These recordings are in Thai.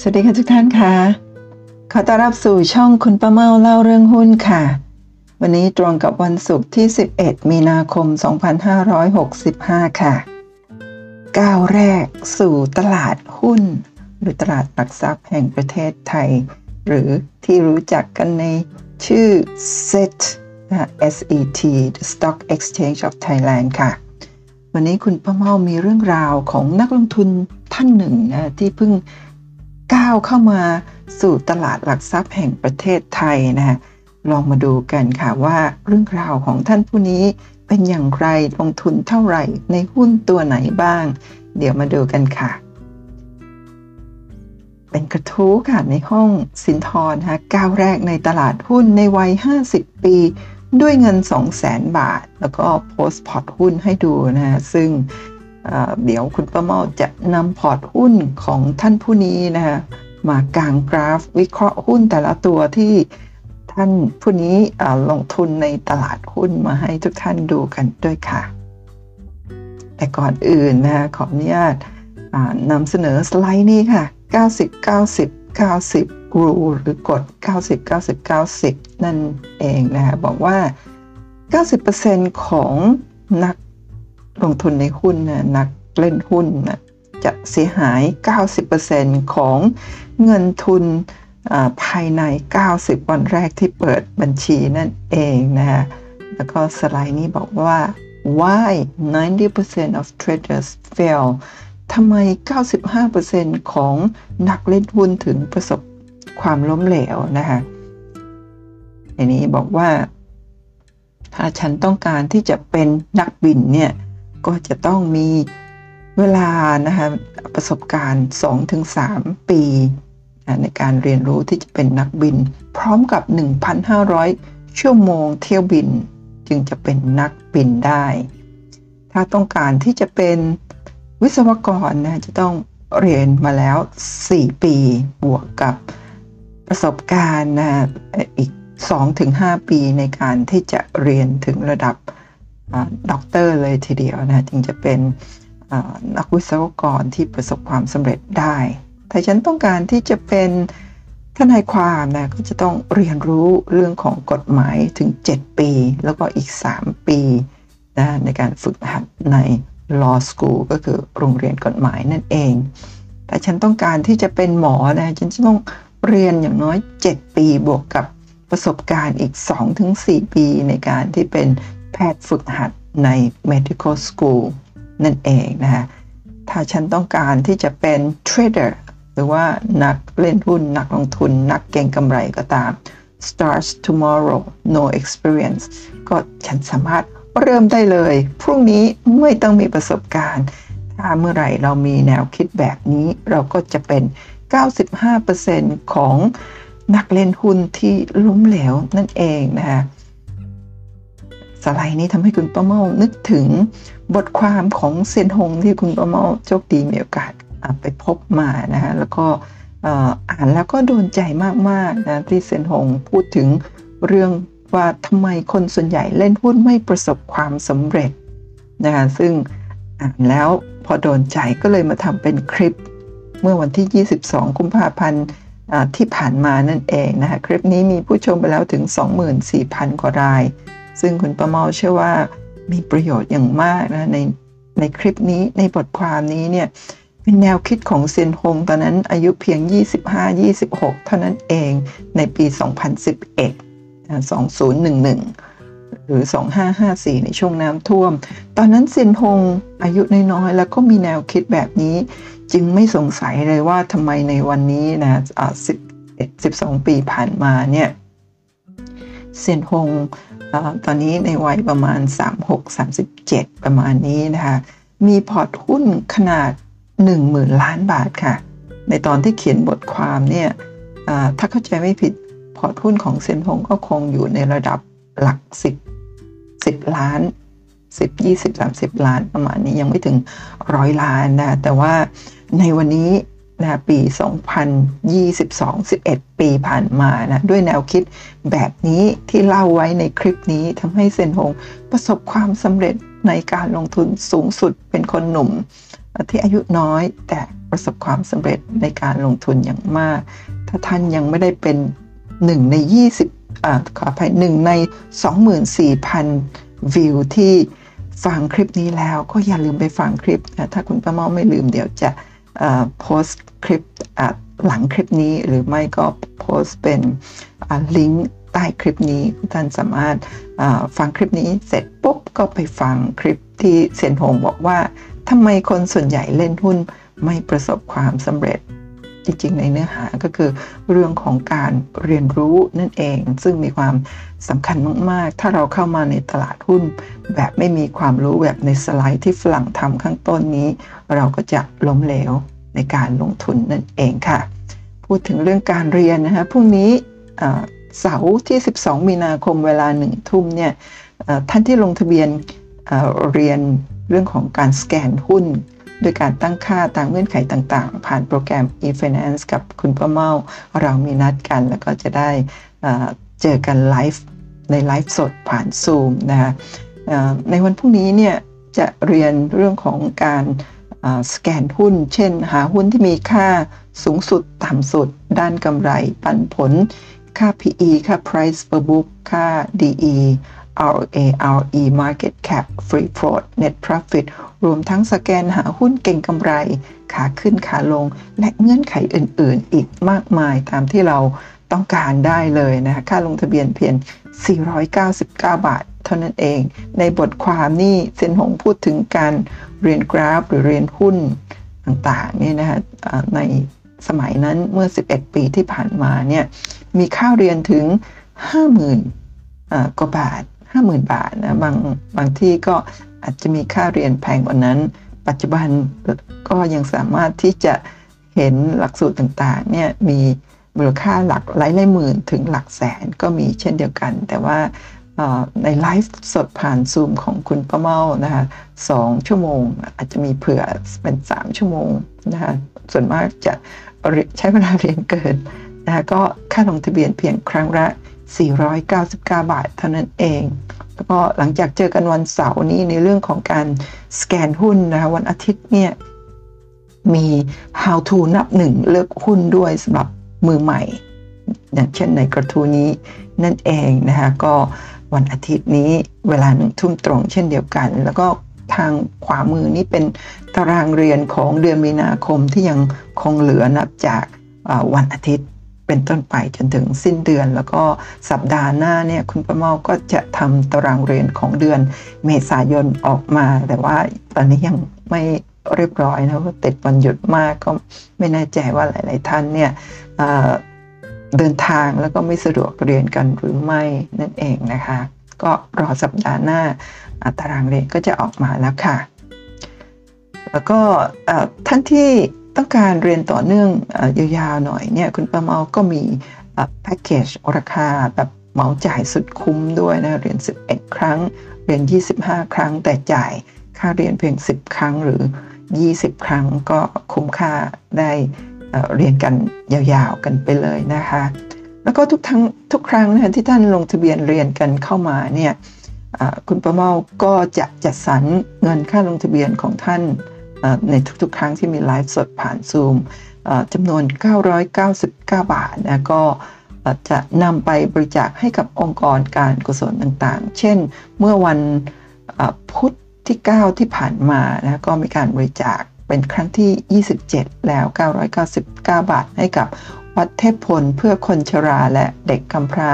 สวัสดีค่ะทุกท่านค่ะ ขอต้อนรับสู่ช่องคุณป้าเมาเล่าเรื่องหุ้นค่ะ วันนี้ตรงกับวันศุกร์ที่ 11 มีนาคม 2565 ค่ะ ก้าวแรกสู่ตลาดหุ้น หรือตลาดหลักทรัพย์แห่งประเทศไทย หรือที่รู้จักกันในชื่อ SET นะ SET The Stock Exchange of Thailand ค่ะ วันนี้คุณป้าเมามีเรื่องราวของนักลงทุนท่านหนึ่งนะที่เพิ่ง ก้าวเข้ามาสู่ตลาดหลักทรัพย์แห่งประเทศไทยนะฮะลองมาดูกันค่ะว่าเรื่องราวของท่านผู้นี้เป็นอย่างไรลงทุนเท่าไหร่ในหุ้นตัวไหนบ้าง เดี๋ยวมาดูกันค่ะ เป็นกระทู้ค่ะในห้องสินทรนะคะก้าวแรกในตลาดหุ้นในวัย 50 ปี ด้วยเงิน 200,000 บาท แล้วก็โพสต์พอร์ตหุ้นให้ดูนะซึ่ง เดี๋ยวคุณประเมาจะนำพอร์ตหุ้นของท่านผู้นี้นะคะมากางกราฟวิเคราะห์หุ้นแต่ละตัวที่ท่านผู้นี้ลงทุนในตลาดหุ้นมาให้ทุกท่านดูกันด้วยค่ะ แต่ก่อนอื่นนะขออนุญาตนำเสนอสไลด์นี้ค่ะ 90 90 90รูหรือกฎ 90 90 90 นั่นเองนะคะบอกว่า 90%ของนัก ลงทุนในหุ้นนะนักเล่นหุ้นนะจะเสียหาย 90%ของเงินทุนภายใน 90 วันแรกที่เปิดบัญชีนั่นเองนะฮะแล้วก็สไลด์นี้บอกว่า why 90% of traders fail ทำไม 95%ของนักเล่นหุ้นถึงประสบความล้มเหลวนะคะอันนี้บอกว่า ถ้าฉันต้องการที่จะเป็นนักบินเนี่ย ก็จะต้องมีเวลานะคะประสบการณ์ 2-3 ปีในการเรียนรู้ที่จะเป็นนักบิน พร้อมกับ 1,500 ชั่วโมงเที่ยวบิน จึงจะเป็นนักบินได้ ถ้าต้องการที่จะเป็นวิศวกรนะจะต้องเรียนมาแล้ว 4 ปีบวกกับประสบการณ์นะอีก 2-5 ปีในการที่จะเรียนถึงระดับ ด็อกเตอร์เลยทีเดียวนะจึงจะเป็นนักวิศวกรที่ประสบความสำเร็จได้ถ้าฉันต้องการที่จะเป็นทนายความนะก็จะต้องเรียนรู้เรื่องของกฎหมายถึง 7 ปี แล้วก็อีก 3 ปีนะในการฝึกหัดใน law school ก็คือโรงเรียนกฎหมายนั่นเอง แต่ฉันต้องการที่จะเป็นหมอนะฉันจะต้องเรียนอย่างน้อย 7 ปีบวกกับประสบการณ์อีก 2-4 ปีในการที่เป็น แพทย์ฝึกหัดใน medical school นั่นเองนะคะถ้าฉันต้องการที่จะเป็นเทรดเดอร์หรือว่านักเล่นหุ้น นักลงทุน นักเก็งกำไรก็ตาม starts tomorrow no experience ก็ฉันสามารถเริ่มได้เลย พรุ่งนี้ไม่ต้องมีประสบการณ์ ถ้าเมื่อไหร่เรามีแนวคิดแบบนี้เราก็จะเป็น 95%ของนักเล่นหุ้นที่ล้มเหลวนั่นเองนะคะ สไลด์นี้ทำให้คุณป้าเมานึกถึงบทความของเซนฮงที่คุณป้าเมาโชคดีมีโอกาสไปพบมานะฮะแล้วก็อ่านแล้วก็โดนใจมากๆนะที่เซนฮงพูดถึงเรื่องว่าทำไมคนส่วนใหญ่เล่นหุ้นไม่ประสบความสำเร็จนะคะซึ่งอ่านแล้วพอโดนใจก็เลยมาทำเป็นคลิป เมื่อวันที่ 22 กุมภาพันธ์ที่ผ่านมานั่นเองนะคะคลิปนี้มีผู้ชมไปแล้วถึง 24,000 กว่าราย ซึ่งคุณประเมาเชื่อว่ามีประโยชน์อย่างมากนะในในคลิปนี้ในบทความนี้เนี่ยเป็นแนวคิดของเซียนฮงตอนนั้นอายุเพียง 25-26 เท่านั้นเองในปี 2011 2011 หรือ 2554 ในช่วงน้ำท่วม ตอนนั้นเซียนฮงอายุน้อยๆ แล้วก็มีแนวคิดแบบนี้ จึงไม่สงสัยเลยว่าทำไมในวันนี้นะ11 12 ปีผ่านมาเนี่ยเซียนฮง ตอนนี้ในวัยประมาณ 36-37 ประมาณนี้นะคะ มีพอร์ตหุ้นขนาด 10,000 ล้านบาทค่ะ ในตอนที่เขียนบทความเนี่ยถ้าเข้าใจไม่ผิดพอร์ตหุ้นของเซียนฮงก็คงอยู่ในระดับหลัก 10 10 ล้าน 10 20 30 ล้านประมาณนี้ยังไม่ถึงร้อยล้านนะ แต่ว่าในวันนี้ นะปี 2022 11 ปีผ่านมานะด้วยแนวคิดแบบนี้ที่เล่าไว้ในคลิปนี้ทำให้เซนฮงประสบความสำเร็จในการลงทุนสูงสุดเป็นคนหนุ่ม ที่อายุน้อยแต่ประสบความสำเร็จในการลงทุนอย่างมาก ถ้าท่านยังไม่ได้เป็นหนึ่งใน 20อขออภัยหนึ่งใน 24,000 วิวที่ฟังคลิปนี้แล้วก็อย่าลืมไปฟังคลิปนะถ้าคุณป้าเมาไม่ลืมเดี๋ยวจะ โพสต์คลิปหลังคลิปนี้หรือไม่ก็โพสต์เป็นลิงก์ใต้คลิปนี้ท่านสามารถฟังคลิปนี้เสร็จปุ๊บก็ไปฟังคลิปที่เซียนหงบอกว่าทำไมคนส่วนใหญ่เล่นหุ้นไม่ประสบความสำเร็จ จริงๆในเนื้อหาก็คือเรื่องของการเรียนรู้นั่นเอง ซึ่งมีความสำคัญมาก ๆ ถ้าเราเข้ามาในตลาดหุ้น แบบไม่มีความรู้แบบในสไลด์ที่ฝรั่งทำข้างต้นนี้ เราก็จะล้มเหลวในการลงทุนนั่นเองค่ะ พูดถึงเรื่องการเรียนนะคะพรุ่งนี้เสาร์ที่ 12 มีนาคมเวลาหนึ่งทุ่มเนี่ยท่านที่ลงทะเบียนเรียนเรื่องของการสแกนหุ้น โดยการตั้งค่าตามเงื่อนไขต่างๆ ผ่านโปรแกรม e-finance กับคุณป้าเมาเรามีนัดกัน แล้วก็จะได้เจอกันไลฟ์ในไลฟ์สดผ่านซูมนะคะในวันพรุ่งนี้เนี่ยจะเรียนเรื่องของการสแกนหุ้น เช่น หาหุ้นที่มีค่าสูงสุดต่ำสุด ด้านกำไร ปันผล ค่า PE ค่า Price per book ค่า DE RA RE Market Cap Free Float Net Profit รวมทั้งสแกนหาหุ้นเก่งกำไร ขาขึ้นขาลง และเงื่อนไขอื่นๆ อีกมากมายตามที่เราต้องการได้เลยนะคะค่าลงทะเบียนเพียง 499 บาท เท่านั้นเอง ในบทความนี่เซนหงพูดถึงการเรียนกราฟ หรือเรียนหุ้นต่างๆนี่นะคะในสมัยนั้นเมื่อ 11 ปีที่ผ่านมาเนี่ยมีค่าเรียนถึง 50,000กว่าบาท 50,000 บาทนะบางบางที่ก็อาจจะมีค่าเรียนแพงกว่านั้น ปัจจุบันก็ยังสามารถที่จะเห็นหลักสูตรต่างๆเนี่ยมีมูลค่าหลักหลายหลายหมื่นถึงหลักแสนก็มีเช่นเดียวกัน แต่ว่าในไลฟ์สดผ่านซูมของคุณป้าเมานะคะสองชั่วโมง อาจจะมีเผื่อเป็น 3 ชั่วโมงนะคะส่วนมากจะใช้เวลาเรียนเกินนะคะก็ค่าลงทะเบียนเพียงครั้งละ 499 บาทเท่านั้นเอง แล้วก็หลังจากเจอกันวันเสาร์นี้ในเรื่องของการสแกนหุ้นนะคะวันอาทิตย์เนี่ยมี how to นับหนึ่งเลือกหุ้นด้วยสำหรับมือใหม่ อย่างเช่นในกระทู้นี้นั่นเองนะคะก็วันอาทิตย์นี้เวลาหนึ่งทุ่มตรงเช่นเดียวกัน แล้วก็ทางขวามือนี้เป็นตารางเรียนของเดือนมีนาคมที่ยังคงเหลือนับจากวันอาทิตย์ เป็นต้นไปจนถึงสิ้นเดือน แล้วก็สัปดาห์หน้าเนี่ยคุณประเมาก็จะทำตารางเรียนของเดือนเมษายนออกมา แต่ว่าตอนนี้ยังไม่เรียบร้อยนะว่าติดวันหยุดมากก็ไม่แน่ใจว่าหลาย ๆ ท่านเนี่ยเดินทางแล้วก็ไม่สะดวกเรียนกันหรือไม่นั่นเองนะคะ ก็รอสัปดาห์หน้าตารางเรียนก็จะออกมาแล้วค่ะ แล้วก็ท่านที่ ต้องการเรียนต่อเนื่องยาวๆหน่อยเนี่ยคุณประเมาก็มีแพ็กเกจราคาแบบเหมาจ่ายสุดคุ้มด้วยนะเรียน 11 ครั้ง เรียน 25 ครั้ง แต่จ่ายค่าเรียนเพียง 10 ครั้งหรือ 20 ครั้งก็คุ้มค่าได้เรียนกันยาวๆกันไปเลยนะคะ แล้วก็ทุกทั้งทุกครั้งนะที่ท่านลงทะเบียนเรียนกันเข้ามาเนี่ยคุณประเมาก็จะจัดสรรเงินค่าลงทะเบียนของท่าน ในทุกๆ ครั้งที่มีไลฟ์สดผ่านซูมจำนวน 999 บาทนะก็จะนำไปบริจาคให้กับองค์กรการกุศลต่างๆ เช่น เมื่อวันพุธที่ 9 ที่ผ่านมานะก็มีการบริจาคเป็นครั้งที่ 27 แล้ว 999 บาทให้กับ วัดเทพพลเพื่อคนชราและเด็กกำพร้า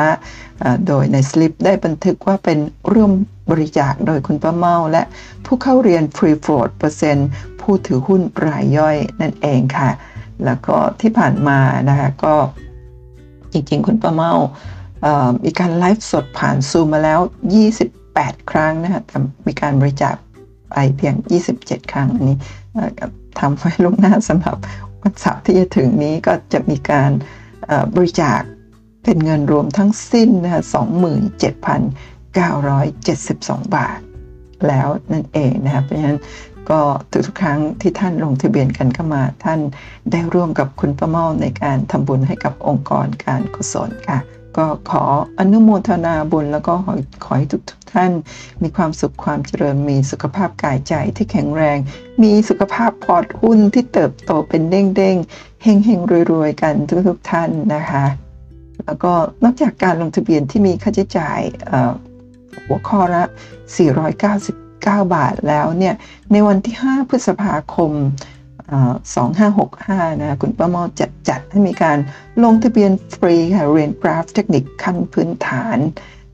โดยในสลิปได้บันทึกว่าเป็นร่วมบริจาคโดยคุณป้าเมาและผู้เข้าเรียนฟรีโฟร์ดเปอร์เซ็นต์ผู้ถือหุ้นรายย่อยนั่นเองค่ะ แล้วก็ที่ผ่านมานะคะก็จริงๆ คุณป้าเมามีการไลฟ์สดผ่านซูมมาแล้ว 28 ครั้งนะคะมีการบริจาคไปเพียง 27 ครั้งอันนี้ทำไว้ล่วงหน้าสำหรับ วันเสาร์ที่จะถึงนี้ก็จะมีการบริจาคเป็นเงินรวมทั้งสิ้นนะคะ27,972 บาท แล้วนั่นเองนะคะเพราะฉะนั้นก็ทุกๆครั้งที่ท่านลงทะเบียนกันเข้ามา ท่านได้ร่วมกับคุณประเมาในการทำบุญให้กับองค์กรการกุศลค่ะ ก็ขออนุโมทนาบุญแล้วก็ขอให้ทุกทุกท่าน มีความสุขความเจริญมีสุขภาพกายใจที่แข็งแรง มีสุขภาพพอร์ตหุ้นที่เติบโตเป็นเด้งๆเฮงเฮงรวยๆ กันทุกทุกท่านนะคะ แล้วก็นอกจากการลงทะเบียนที่มีค่าใช้จ่ายหัวข้อละ 499 บาทแล้วเนี่ย ในวันที่ 5 พฤษภาคม 2565 นะคุณป้าเมาจัดจัดให้มีการลงทะเบียนฟรีค่ะเรียนกราฟเทคนิคขั้นพื้นฐาน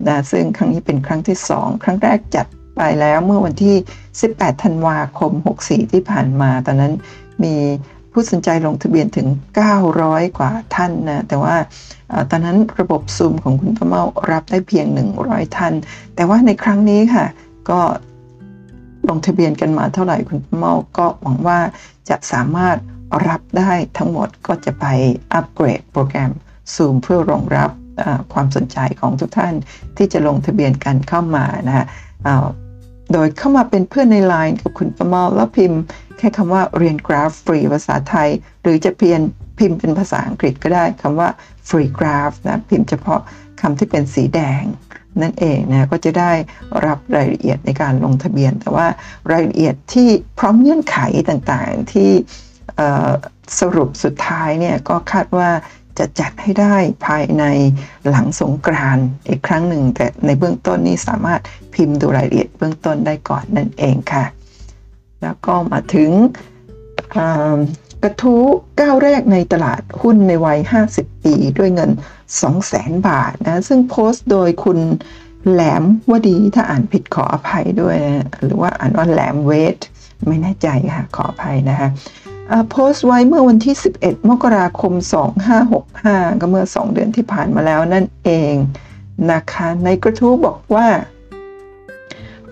นะซึ่งครั้งนี้เป็นครั้งที่ 2 ครั้งแรกจัดไปแล้วเมื่อวันที่ 18 ธันวาคม 64 ที่ผ่านมา ตอนนั้นมีผู้สนใจลงทะเบียนถึง 900 กว่าท่านนะ แต่ว่าตอนนั้นระบบซูมของคุณป้าเมารับได้เพียง 100 ท่าน แต่ว่าในครั้งนี้ค่ะ ก็ลงทะเบียนกันมาเท่าไหร่คุณป้าเมาก็หวังว่า จะสามารถรับได้ทั้งหมดก็จะไปอัปเกรดโปรแกรม Zoom เพื่อรองรับความสนใจของทุกท่านที่จะลงทะเบียนกันเข้ามานะฮะโดยเข้ามาเป็นเพื่อนใน Line กับคุณประมาแล้วพิมพ์แค่คำว่าเรียนกราฟฟรีภาษาไทย หรือจะเพียนพิมพ์เป็นภาษาอังกฤษก็ได้คำว่า free graph นะพิมพ์เฉพาะคำที่เป็นสีแดง นั่นเองนะก็จะได้รับรายละเอียดในการลงทะเบียน แต่ว่ารายละเอียดที่พร้อมเงื่อนไขต่างๆ ที่สรุปสุดท้ายเนี่ยก็คาดว่าจะจัดให้ได้ภายในหลังสงกรานอีกครั้งหนึ่ง แต่ในเบื้องต้นนี้สามารถพิมพ์ดูรายละเอียดเบื้องต้นได้ก่อนนั่นเองค่ะ แล้วก็มาถึง กระทู้ก้าวแรกในตลาดหุ้นในวัย 50 ปีด้วยเงิน 200,000 บาทนะซึ่งโพสต์โดยคุณแหลมวดีถ้าอ่านผิดขออภัยด้วยนะหรือว่าอ่านว่าแหลมเวทไม่แน่ใจค่ะ ขออภัยนะคะโพสต์ไว้เมื่อวันที่ 11 มกราคม 2565 ก็เมื่อ 2 เดือนที่ผ่านมาแล้วนั่นเองนะคะ ในกระทู้บอกว่า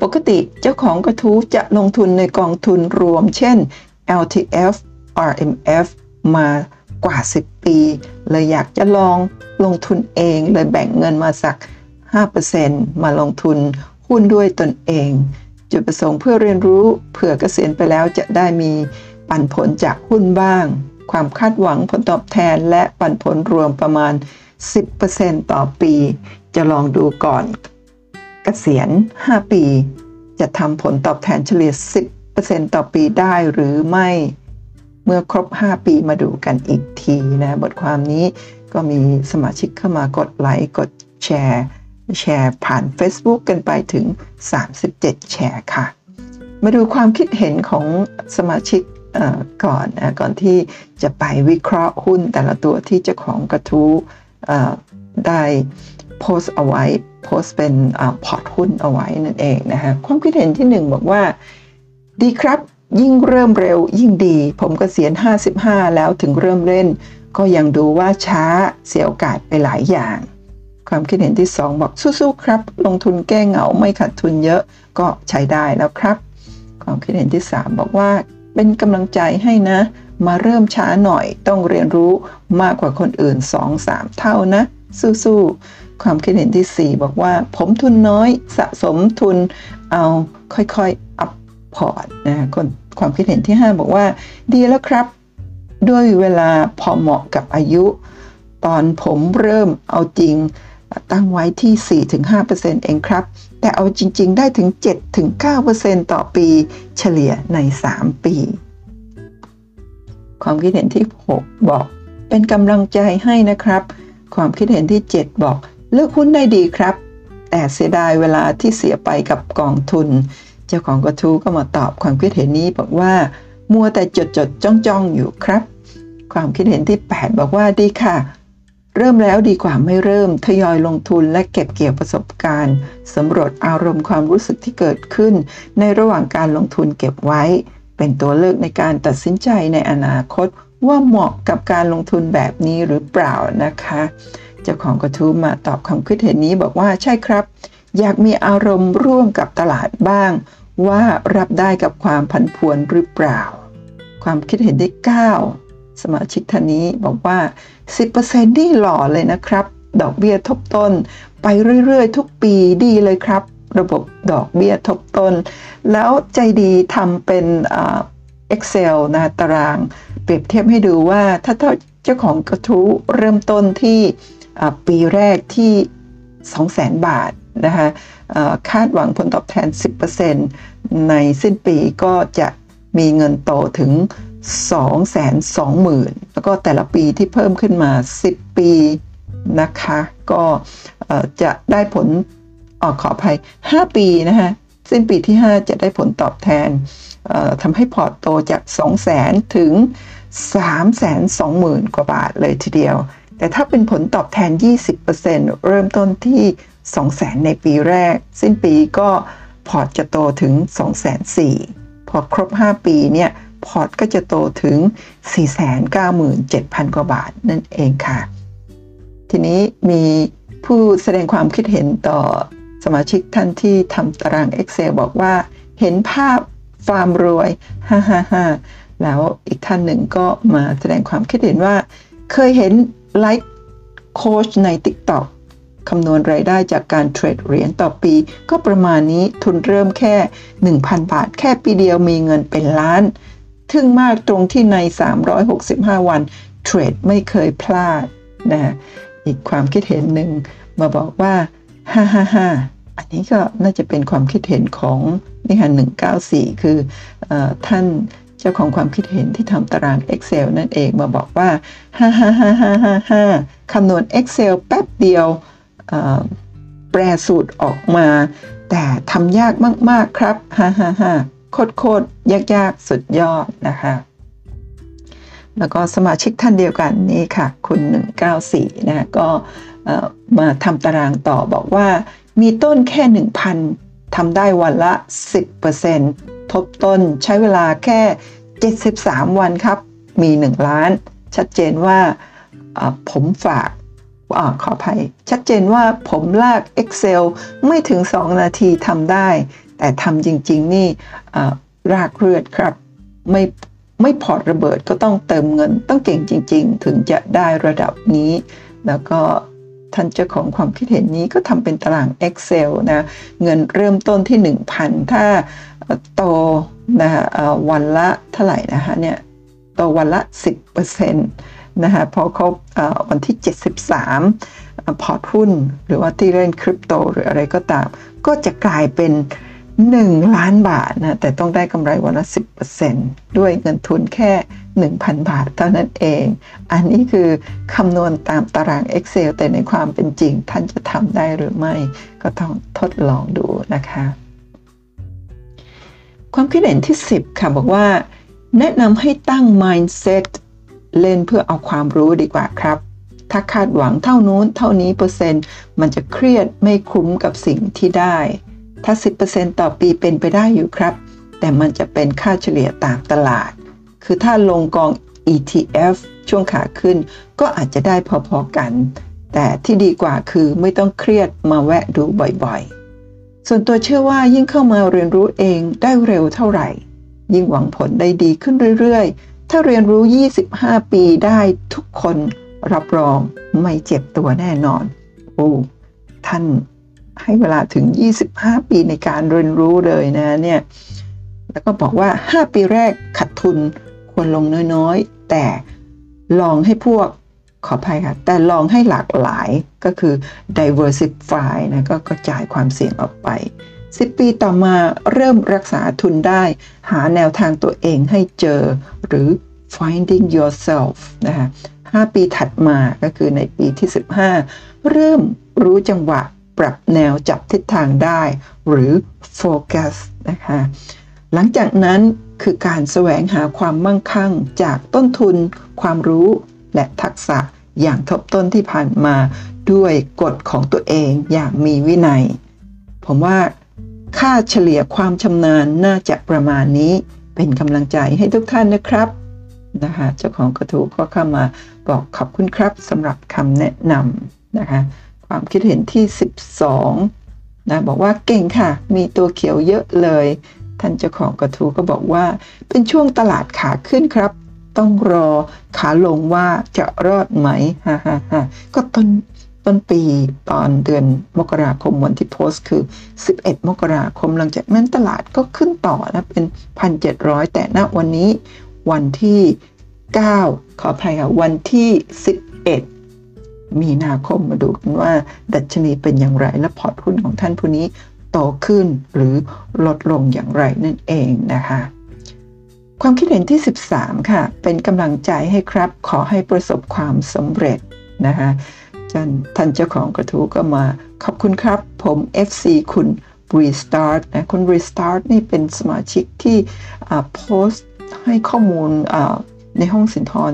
ปกติเจ้าของกระทู้จะลงทุนในกองทุนรวม เช่น LTF RMF มากว่า 10 ปี เลยอยากจะลองลงทุนเอง เลยแบ่งเงินมาสัก 5%มาลงทุนหุ้นด้วยตนเอง จุดประสงค์เพื่อเรียนรู้เผื่อเกษียณไปแล้วจะได้มีปันผลจากหุ้นบ้าง ความคาดหวังผลตอบแทนและปันผลรวมประมาณ 10%ต่อปี จะลองดูก่อนเกษียณ 5 ปี จะทำผลตอบแทนเฉลี่ย 10%ต่อปีได้หรือไม่ เมื่อครบ 5 ปีมาดูกันอีกทีนะบทความนี้ก็มีสมาชิกเข้ามากดไลค์กดแชร์ แชร์ผ่าน Facebook กันไปถึง 37 แชร์ค่ะ มาดูความคิดเห็นของสมาชิกก่อนนะก่อนที่จะไปวิเคราะห์หุ้นแต่ละตัวที่เจ้าของกระทู้ได้โพสเอาไว้โพสเป็นพอร์ตหุ้นเอาไว้นั่นเองนะคะความคิดเห็นที่หนึ่งบอกว่า ดีครับ ยิ่งเริ่มเร็วยิ่งดี ผมกเกษียณ 55 แล้วถึงเริ่มเล่น ก็ยังดูว่าช้าเสียโอกาสไปหลายอย่าง ความคิดเห็นที่ 2 บอกสู้ๆครับ ลงทุนแก้เหงาไม่ขาดทุนเยอะก็ใช้ได้แล้วครับ ความคิดเห็นที่ 3 บอกว่าเป็นกำลังใจให้นะ มาเริ่มช้าหน่อยต้องเรียนรู้มากกว่าคนอื่น 2-3 เท่านะ สู้ๆความคิดเห็นที่ 4 บอกว่า ผมทุนน้อยสะสมทุนเอาค่อยๆ up พอร์ตนะคะ ความคิดเห็นที่ 5 บอกว่า ดีแล้วครับ ด้วยเวลาพอเหมาะกับอายุ ตอนผมเริ่มเอาจริงตั้งไว้ที่ 4-5%เองครับ แต่เอาจริง ๆ ได้ถึง 7-9%ต่อปีเฉลี่ยใน 3 ปี ความคิดเห็นที่ 6 บอก เป็นกำลังใจให้นะครับ ความคิดเห็นที่ 7 บอก เลือกหุ้นได้ดีครับ แต่เสียดายเวลาที่เสียไปกับกองทุน เจ้าของกระทู้ก็มาตอบความคิดเห็นนี้บอกว่า มัวแต่จดจดจ้องจ้องอยู่ครับ ความคิดเห็นที่ 8 บอกว่าดีค่ะ เริ่มแล้วดีกว่าไม่เริ่ม ทยอยลงทุนและเก็บเกี่ยวประสบการณ์สำรวจอารมณ์ความรู้สึกที่เกิดขึ้น ในระหว่างการลงทุนเก็บไว้ เป็นตัวเลือกในการตัดสินใจในอนาคตว่าเหมาะกับการลงทุนแบบนี้หรือเปล่านะคะเจ้าของกระทู้มาตอบความคิดเห็นนี้บอกว่าใช่ครับ อยากมีอารมณ์ร่วมกับตลาดบ้าง ว่ารับได้กับความผันผวนหรือเปล่า ความคิดเห็นที่9สมาชิกท่านนี้บอกว่า 10%นี่หล่อเลยนะครับ ดอกเบี้ยทบต้น ไปเรื่อยๆ ทุกปีดีเลยครับ ระบบดอกเบี้ยทบต้น แล้วใจดีทำเป็น Excel นะตาราง เปรียบเทียบให้ดูว่าถ้าเจ้าของกระทู้เริ่มต้นที่ปีแรกที่ 200,000 บาท นะคะคาดหวังผลตอบแทน 10%ในสิ้นปีก็จะมีเงินโตถึง 220,000 แล้วก็แต่ละปีที่เพิ่มขึ้นมา 10 ปีนะคะ ก็จะได้ผลออกขออภัย 5 ปีนะคะสิ้นปีที่ 5 จะได้ผลตอบแทนทำให้พอร์ตโตจาก 200,000 ถึง 320,000 กว่าบาทเลยทีเดียว แต่ถ้าเป็นผลตอบแทน 20%เริ่มต้นที่ 200,000 ในปีแรก สิ้นปีก็พอร์ตจะโตถึง204,000พอครบ 5 ปีเนี่ยพอร์ตก็จะโตถึง 497,000 กว่าบาทนั่นเองค่ะ ทีนี้มีผู้แสดงความคิดเห็นต่อสมาชิกท่านที่ทำตาราง Excel บอกว่า เห็นภาพความรวยฮ่าฮ่าฮ่าแล้วอีกท่านหนึ่งก็มาแสดงความคิดเห็นว่า เคยเห็น life coach ใน TikTok คำนวณรายได้จากการเทรดเหรียญต่อปี ก็ประมาณนี้ทุนเริ่มแค่ 1,000 บาท แค่ปีเดียวมีเงินเป็นล้าน ทึ่งมากตรงที่ใน 365 วันเทรดไม่เคยพลาดนะอีกความคิดเห็นหนึ่งมาบอกว่า ฮ่าฮ่าฮ่าอันนี้ก็น่าจะเป็นความคิดเห็นของนิหาร194 คืออท่านเจ้าของความคิดเห็นที่ทำตาราง Excel นั่นเองมาบอกว่า ฮ่าฮ่าฮ่าฮ่าฮ่าคำนวณ Excel แป๊บเดียว แปลสูตรออกมา แต่ทำยากมาก ๆ ครับฮ่าฮ่าฮ่าโคตรโคตรยากยากสุดยอดนะคะแล้วก็สมาชิกท่านเดียวกันนี่ค่ะ คุณ 194 นะก็มาทำตารางต่อบอกว่า มีต้นแค่ 1,000ทำได้วันละ 10%ทบต้นใช้เวลาแค่ 73 วันครับ มี 1 ล้าน ชัดเจนว่าผมฝาก อขออภัย ชัดเจนว่าผมลาก Excel ไม่ถึง 2 นาทีทำได้ แต่ทำจริง ๆ นี่รากเลือดครับ ไม่ไม่พอร์ตระเบิดก็ต้องเติมเงิน ต้องเก่งจริง ๆ ถึงจะได้ระดับนี้ แล้วก็ท่านเจ้าของความคิดเห็นนี้ก็ทำเป็นตาราง Excel นะเงินเริ่มต้นที่ 1,000 ถ้าโตนะวันละเท่าไหร่นะคะเนี่ยโตวันละ 10% นะคะพอครบวันที่ 73 พอร์ตหุ้น หรือว่าที่เล่นคริปโตหรืออะไรก็ตาม ก็จะกลายเป็น 1 ล้านบาทนะแต่ต้องได้กำไรวันละ 10%ด้วยเงินทุนแค่ 1,000 บาทเท่านั้นเอง อันนี้คือคำนวณตามตาราง Excel แต่ในความเป็นจริง ท่านจะทำได้หรือไม่ ก็ต้องทดลองดูนะคะความคิดเห็นที่ 10 ค่ะ บอกว่า แนะนำให้ตั้ง mindset เล่นเพื่อเอาความรู้ดีกว่าครับ ถ้าคาดหวังเท่านู้นเท่านี้เปอร์เซ็นต์ มันจะเครียดไม่คุ้มกับสิ่งที่ได้ ถ้า 10%ต่อปีเป็นไปได้อยู่ครับ แต่มันจะเป็นค่าเฉลี่ยตามตลาด คือถ้าลงกอง ETF ช่วงขาขึ้น ก็อาจจะได้พอๆกัน แต่ที่ดีกว่าคือไม่ต้องเครียดมาแวะดูบ่อยๆ ส่วนตัวเชื่อว่ายิ่งเข้ามาเรียนรู้เองได้เร็วเท่าไหร่ ยิ่งหวังผลได้ดีขึ้นเรื่อยๆ ถ้าเรียนรู้ 25 ปีได้ทุกคนรับรองไม่เจ็บตัวแน่นอน โอ้ท่านให้เวลาถึง 25 ปีในการเรียนรู้เลยนะเนี่ย แล้วก็บอกว่า 5 ปีแรกขัดทุนควรลงน้อยๆ แต่ลองให้พวกขออภัยค่ะ แต่ลองให้หลากหลายก็คือ diversify นะก็กระจายความเสี่ยงออกไป 10 ปีต่อมาเริ่มรักษาทุนได้ หาแนวทางตัวเองให้เจอ หรือ finding yourself นะคะ5ปีถัดมาก็คือในปีที่ 15 เริ่มรู้จังหวะปรับแนวจับทิศทางได้ หรือ focus นะคะหลังจากนั้นคือการแสวงหาความมั่งคั่งจากต้นทุน ความรู้และทักษะอย่างทบต้นที่ผ่านมาด้วยกฎของตัวเองอย่างมีวินัย ผมว่า ค่าเฉลี่ยความชำนาญน่าจะประมาณนี้ เป็นกำลังใจให้ทุกท่านนะครับนะคะเจ้าของกระทู้ก็เข้ามาบอกขอบคุณครับสำหรับคำแนะนำนะคะความคิดเห็นที่ 12นะบอกว่าเก่งค่ะ มีตัวเขียวเยอะเลย ท่านเจ้าของกระทู้ก็บอกว่า เป็นช่วงตลาดขาขึ้นครับ ต้องรอขาลงว่าจะรอดไหมฮ่าฮ่าฮ่าก็ต้น ต้นปีตอนเดือนมกราคมวันที่โพสต์คือ 11 มกราคมหลังจากนั้นตลาดก็ขึ้นต่อนะเป็น 1,700 แต่ณวันนี้วันที่ 9 ขออภัยค่ะวันที่ 11 มีนาคมมาดูกันว่า ดัชนีเป็นอย่างไรและพอร์ตหุ้นของท่านผู้นี้โตขึ้นหรือลดลงอย่างไรนั่นเองนะคะความคิดเห็นที่ 13 ค่ะ เป็นกำลังใจให้ครับ ขอให้ประสบความสำเร็จนะคะ จันท่านเจ้าของกระทู้ก็มา ขอบคุณครับ ผม FC คุณ Restart นะคุณ Restart นี่เป็นสมาชิกที่โพสต์ให้ข้อมูลในห้องสินทร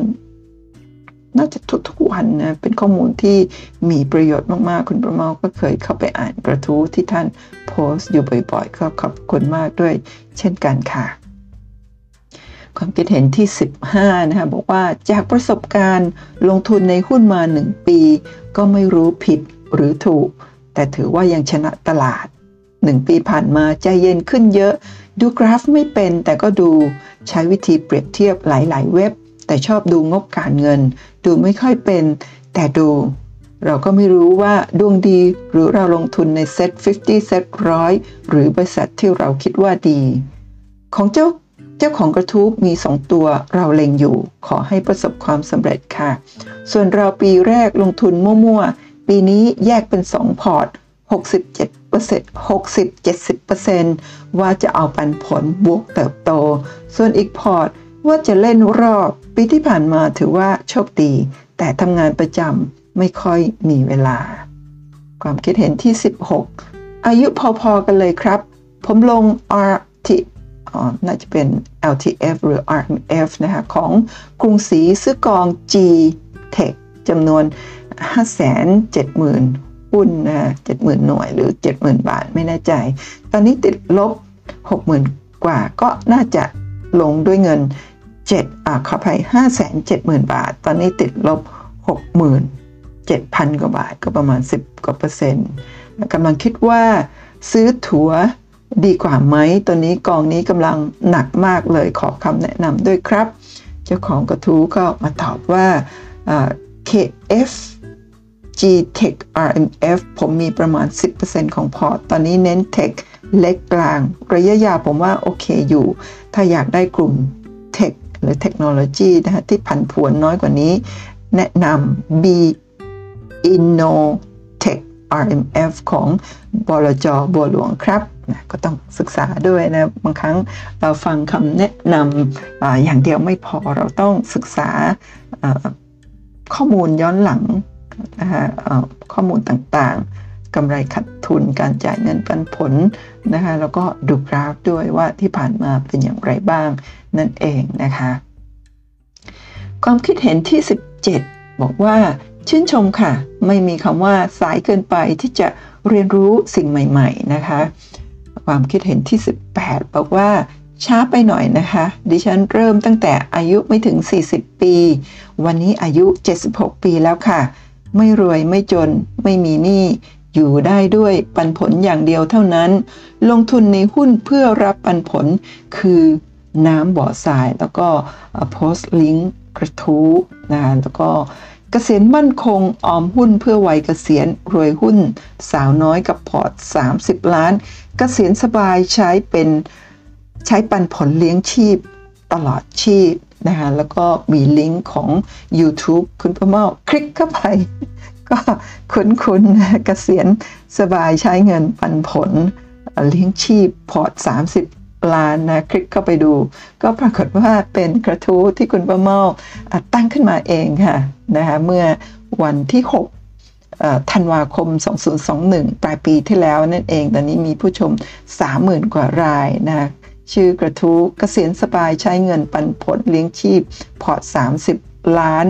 น่าจะทุกๆวันนะเป็นข้อมูลที่มีประโยชน์มากๆ คุณประเมาก็เคยเข้าไปอ่านกระทู้ที่ท่านโพสต์อยู่บ่อยๆ ก็ขอบคุณมากด้วยเช่นกันค่ะ ความคิดเห็นที่ 15 นะคะบอกว่าจากประสบการณ์ลงทุนในหุ้นมา 1 ปี ก็ไม่รู้ผิดหรือถูก แต่ถือว่ายังชนะตลาด 1 ปีผ่านมาใจเย็นขึ้นเยอะ ดูกราฟไม่เป็นแต่ก็ดูใช้วิธีเปรียบเทียบหลาย ๆ เว็บ แต่ชอบดูงบการเงิน ดูไม่ค่อยเป็น แต่ดู เราก็ไม่รู้ว่าดวงดีหรือเราลงทุนใน SET50 SET ร้อยหรือบริษัทที่เราคิดว่าดี ของเจ้า เจ้าของกระทู้มี2ตัวเราเล็งอยู่ ขอให้ประสบความสำเร็จค่ะ ส่วนเราปีแรกลงทุนมั่วๆ ปีนี้แยกเป็น2พอร์ต 67% 60-70%ว่าจะเอาปันผลบวกเติบโต ส่วนอีกพอร์ตว่าจะเล่นรอบ ปีที่ผ่านมาถือว่าโชคดี แต่ทำงานประจำไม่ค่อยมีเวลา ความคิดเห็นที่ 16 อายุพอๆกันเลยครับ ผมลง RT อ๋อ น่าจะเป็น LTF หรือ RMF นะคะของกรุงศรีซื้อกอง G Tech จำนวน 570,000 หุ้นนะ70,000 หน่วยหรือ 70,000 บาทไม่แน่ใจ ตอนนี้ติดลบ 60,000 กว่าก็น่าจะลงด้วยเงิน7อ่าขออภัย5 7 0 0 0 0 บาท ตอนนี้ติดลบ 67,000 กว่าบาทก็ประมาณ 10 กว่าเปอร์เซ็นต์กำลังคิดว่าซื้อถัว ดีกว่าไหมตอนนี้กองนี้กำลังหนักมากเลยขอคำแนะนำด้วยครับ เจ้าของกระทู้ก็มาตอบว่า KF G Tech RMF ผมมีประมาณ 10%ของพอร์ต ตอนนี้เน้น Tech เล็กกลาง ระยะยาวผมว่าโอเคอยู่ ถ้าอยากได้กลุ่ม Tech หรือเทคโนโลยีนะฮะที่ผันผวนน้อยกว่านี้ แนะนำ B Innotech RMF ของบลจบัวหลวงครับ นะก็ต้องศึกษาด้วยนะบางครั้งเราฟังคำแนะนำออย่างเดียวไม่พอเราต้องศึกษาข้อมูลย้อนหลังนะฮะข้อมูลต่างๆกำไรขัดทุนการจ่ายเงินปันผลนะคะแล้วก็ดูกราฟด้วยว่าที่ผ่านมาเป็นอย่างไรบ้างนั่นเองนะคะความคิดเห็นที่ 17 บอกว่าชื่นชมค่ะ ไม่มีคำว่าสายเกินไปที่จะเรียนรู้สิ่งใหม่ ๆ นะคะ ความคิดเห็นที่ 18 บอกว่าช้าไปหน่อยนะคะ ดิฉันเริ่มตั้งแต่อายุไม่ถึง 40 ปี วันนี้อายุ 76 ปีแล้วค่ะ ไม่รวยไม่จน ไม่มีหนี้อยู่ได้ด้วยปันผลอย่างเดียวเท่านั้น ลงทุนในหุ้นเพื่อรับปันผลคือน้ำบ่อทรายแล้วก็โพสต์ลิงก์กระทู้นะแล้วก็ เกษียณมั่นคงออมหุ้นเพื่อวัยเกษียณรวยหุ้น สาวน้อยกับพอร์ต 30 ล้าน เกษียณสบายใช้เป็นใช้ปันผลเลี้ยงชีพตลอดชีพนะคะแล้วก็มีลิงก์ของ YouTube คุณพ่อเมาคลิกเข้าไป ก็คุ้นๆเกษียณสบายใช้เงินปันผลเลี้ยงชีพพอร์ต 30 ล้านนะคลิกเข้าไปดู ก็ปรากฏว่าเป็นกระทู้ที่คุณประเมาตั้งขึ้นมาเองค่ะนะคะเมื่อวันที่ 6 ธันวาคม 2021 ปลายปีที่แล้วนั่นเอง ตอนนี้มีผู้ชม 30,000 กว่ารายนะชื่อกระทู้เกษียณสบายใช้เงินปันผลเลี้ยงชีพ พอร์ต 30 ล้าน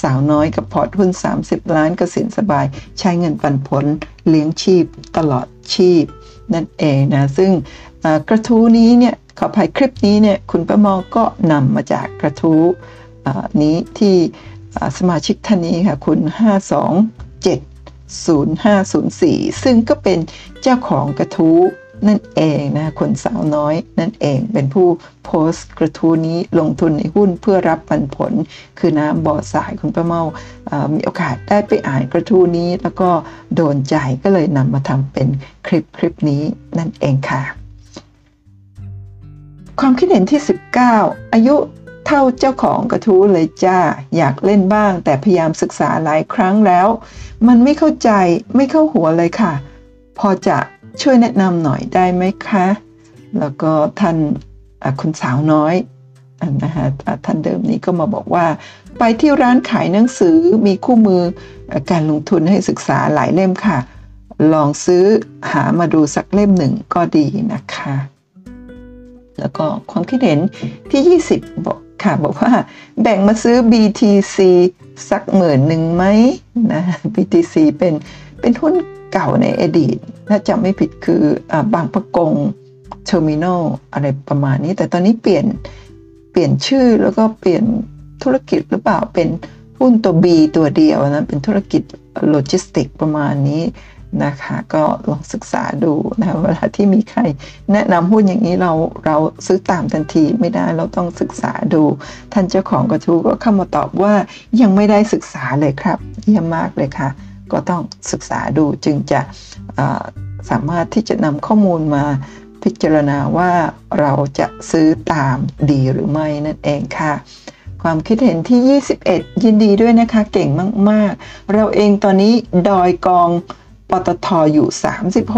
สาวน้อยกับพอร์ตหุ้น 30 ล้านเกษียณสบาย ใช้เงินปันผลเลี้ยงชีพตลอดชีพนั่นเองนะซึ่งกระทู้นี้เนี่ยขออภัยคลิปนี้เนี่ยคุณประมองก็นำมาจากกระทู้นี้ที่สมาชิกท่านนี้ค่ะคุณ 5270504 ซึ่งก็เป็นเจ้าของกระทู้นั่นเองนะคนสาวน้อยนั่นเองเป็นผู้โพสต์กระทู้นี้ลงทุนในหุ้นเพื่อรับปันผล คือน้ำบ่อสายคุณประเมามีโอกาสได้ไปอ่านกระทู้นี้ แล้วก็โดนใจก็เลยนำมาทำเป็นคลิปคลิปนี้นั่นเองค่ะ ความคิดเห็นที่ 19 อายุเท่าเจ้าของกระทู้เลยจ้า อยากเล่นบ้าง แต่พยายามศึกษาหลายครั้งแล้ว มันไม่เข้าใจไม่เข้าหัวเลยค่ะ พอจะช่วยแนะนำหน่อยได้ไหมคะ แล้วก็ท่านคุณสาวน้อยนะฮะท่านเดิมนี้ก็มาบอกว่า ไปที่ร้านขายหนังสือมีคู่มือการลงทุนให้ศึกษาหลายเล่มค่ะ ลองซื้อหามาดูสักเล่มหนึ่งก็ดีนะคะ แล้วก็ความคิดเห็นที่ 20 บอกค่ะบอกว่าแบ่งมาซื้อ BTC สักหมื่นหนึ่งไหมนะ BTC เป็นเป็นหุ้นเก่าในอดีต ถ้าจำไม่ผิดคืออบางปะกงเทอร์มินอลอะไรประมาณนี้ แต่ตอนนี้เปลี่ยนเปลี่ยนชื่อแล้วก็เปลี่ยนธุรกิจหรือเปล่าเป็นหุ้นตัว B ตัวเดียวนะ เป็นธุรกิจโลจิสติกประมาณนี้ นะคะ ก็ลองศึกษาดูนะเวลาที่มีใครแนะนำหุ้นอย่างนี้เราเราซื้อตามทันทีไม่ได้เราต้องศึกษาดู ท่านเจ้าของกระทู้ก็เข้ามาตอบว่ายังไม่ได้ศึกษาเลยครับเยี่ยมมากเลยค่ะ ก็ต้องศึกษาดูจึงจะสามารถที่จะนำข้อมูลมาพิจารณาว่าเราจะซื้อตามดีหรือไม่นั่นเองค่ะความคิดเห็นที่ 21 ยินดีด้วยนะคะ เก่งมาก ๆ เราเองตอนนี้ดอยกอง ปตทอยู่